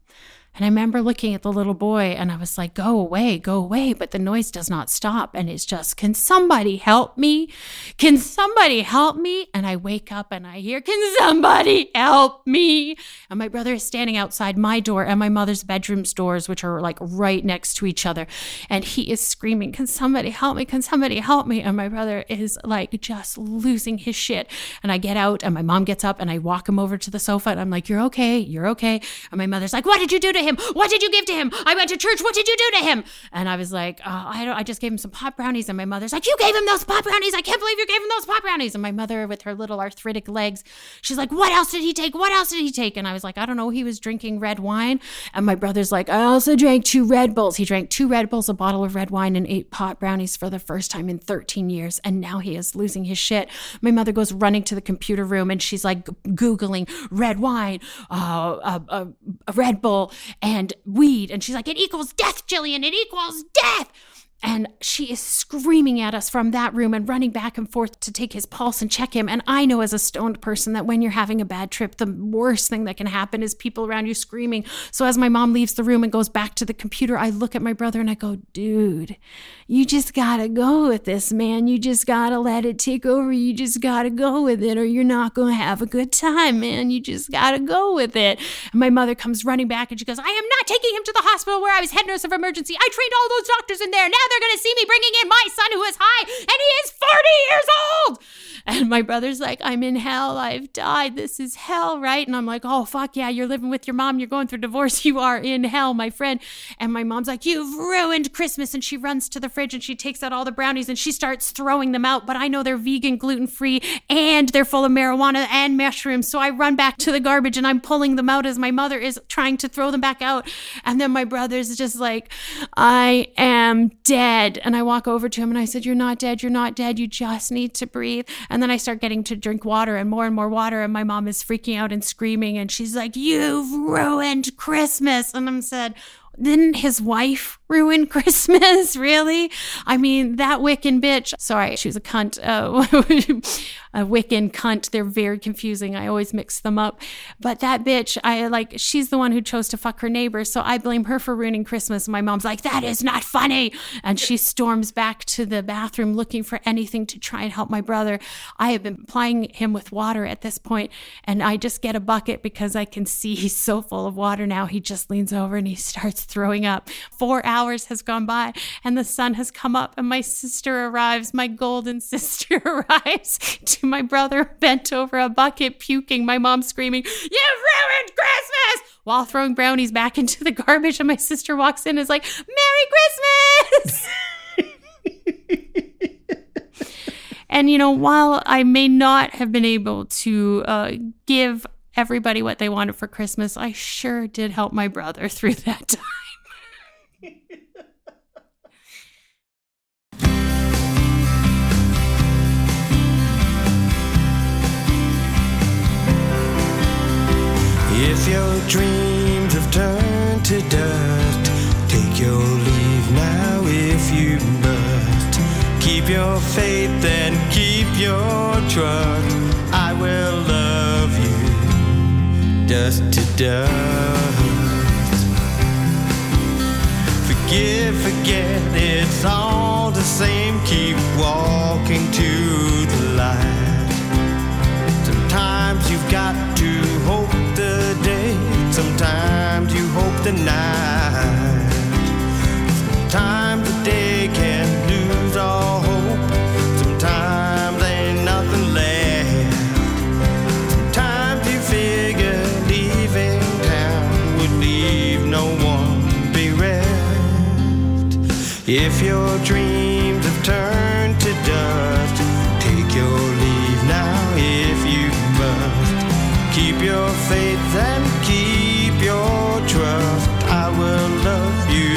And I remember looking at the little boy and I was like, go away, go away. But the noise does not stop. And it's just, can somebody help me? Can somebody help me? And I wake up and I hear, can somebody help me? And my brother is standing outside my door and my mother's bedroom's doors, which are like right next to each other. And he is screaming, can somebody help me? Can somebody help me? And my brother is like just losing his shit. And I get out and my mom gets up and I walk him over to the sofa and I'm like, you're okay. You're okay. And my mother's like, what did you do to him? What did you give to him? I went to church. What did you do to him? And I was like, oh, I don't. I just gave him some pot brownies. And my mother's like, you gave him those pot brownies. I can't believe you gave him those pot brownies. And my mother, with her little arthritic legs, she's like, what else did he take? What else did he take? And I was like, I don't know. He was drinking red wine. And my brother's like, I also drank two Red Bulls. He drank two Red Bulls, a bottle of red wine, and ate pot brownies for the first time in 13 years. And now he is losing his shit. My mother goes running to the computer room and she's like Googling red wine, uh, a, a, a Red Bull, and weed. And she's like, it equals death, Jillian. It equals death. And she is screaming at us from that room and running back and forth to take his pulse and check him. And I know as a stoned person that when you're having a bad trip, the worst thing that can happen is people around you screaming. So as my mom leaves the room and goes back to the computer, I look at my brother and I go, dude, you just gotta go with this, man. You just gotta let it take over. You just gotta go with it or you're not gonna have a good time, man. You just gotta go with it. And my mother comes running back and she goes, I am not taking him to the hospital where I was head nurse of emergency. I trained all those doctors in there. Now they're going to see me bringing in my son who is high and he is 40 years old. And my brother's like, I'm in hell. I've died. This is hell, right? And I'm like, oh, fuck yeah. You're living with your mom. You're going through divorce. You are in hell, my friend. And my mom's like, you've ruined Christmas. And she runs to the fridge and she takes out all the brownies and she starts throwing them out. But I know they're vegan, gluten free, and they're full of marijuana and mushrooms. So I run back to the garbage and I'm pulling them out as my mother is trying to throw them back out. And then my brother's just like, I am dead. And I walk over to him and I said, You're not dead. You're not dead. You just need to breathe. And then I start getting to drink water and more and more water. And my mom is freaking out and screaming. And she's like, You've ruined Christmas. And I'm said, didn't his wife ruin Christmas? really? I mean, that Wiccan bitch. Sorry, she was a cunt. Uh, a Wiccan cunt. They're very confusing. I always mix them up. But that bitch, I like, she's the one who chose to fuck her neighbor. So I blame her for ruining Christmas. My mom's like, that is not funny. And she storms back to the bathroom looking for anything to try and help my brother. I have been plying him with water at this point, and I just get a bucket because I can see he's so full of water now. He just leans over and he starts throwing up. Four hours has gone by, and the sun has come up, and my sister arrives. My golden sister arrives to my brother bent over a bucket puking, my mom screaming, You ruined Christmas! While throwing brownies back into the garbage, and my sister walks in and is like, Merry Christmas! and, you know, while I may not have been able to uh, give everybody what they wanted for Christmas, I sure did help my brother through that time. If your dreams have turned to dust, take your leave now if you must. Keep your faith and keep your trust. I will love you dust to dust. Forgive, forget, it's all the same. Keep walking to the light. Sometimes you've got to hope the day, Sometimes you hope the night. If your dreams have turned to dust, take your leave now if you must. Keep your faith and keep your trust, I will love you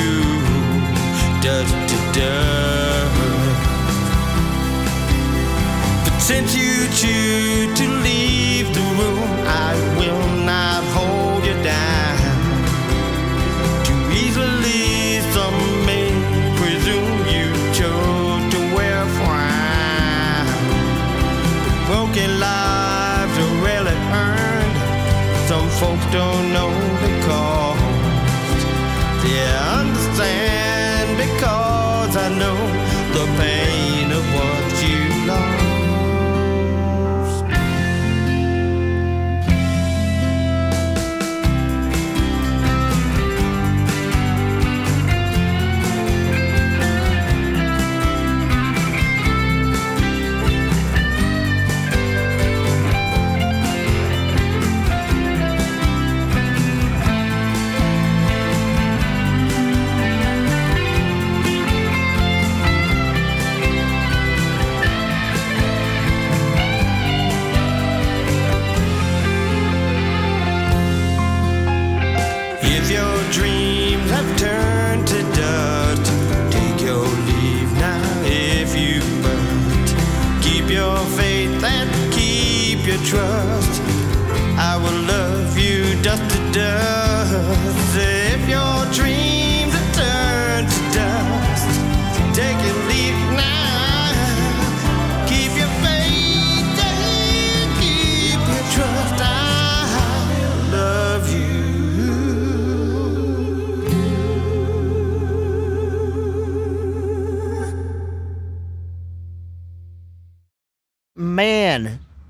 dust to dust. But since you choose don't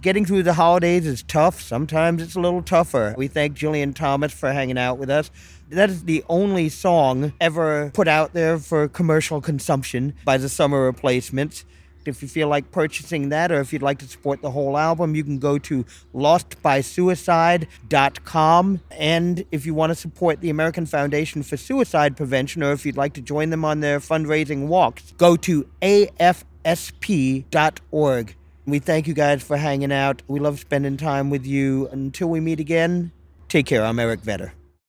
getting through the holidays is tough. Sometimes it's a little tougher. We thank Jillian Thomas for hanging out with us. That is the only song ever put out there for commercial consumption by the Summer Replacements. If you feel like purchasing that or if you'd like to support the whole album, you can go to lostbysuicide.com. And if you want to support the American Foundation for Suicide Prevention or if you'd like to join them on their fundraising walks, go to afsp.org. We thank you guys for hanging out. We love spending time with you. Until we meet again, take care. I'm Eric Vetter.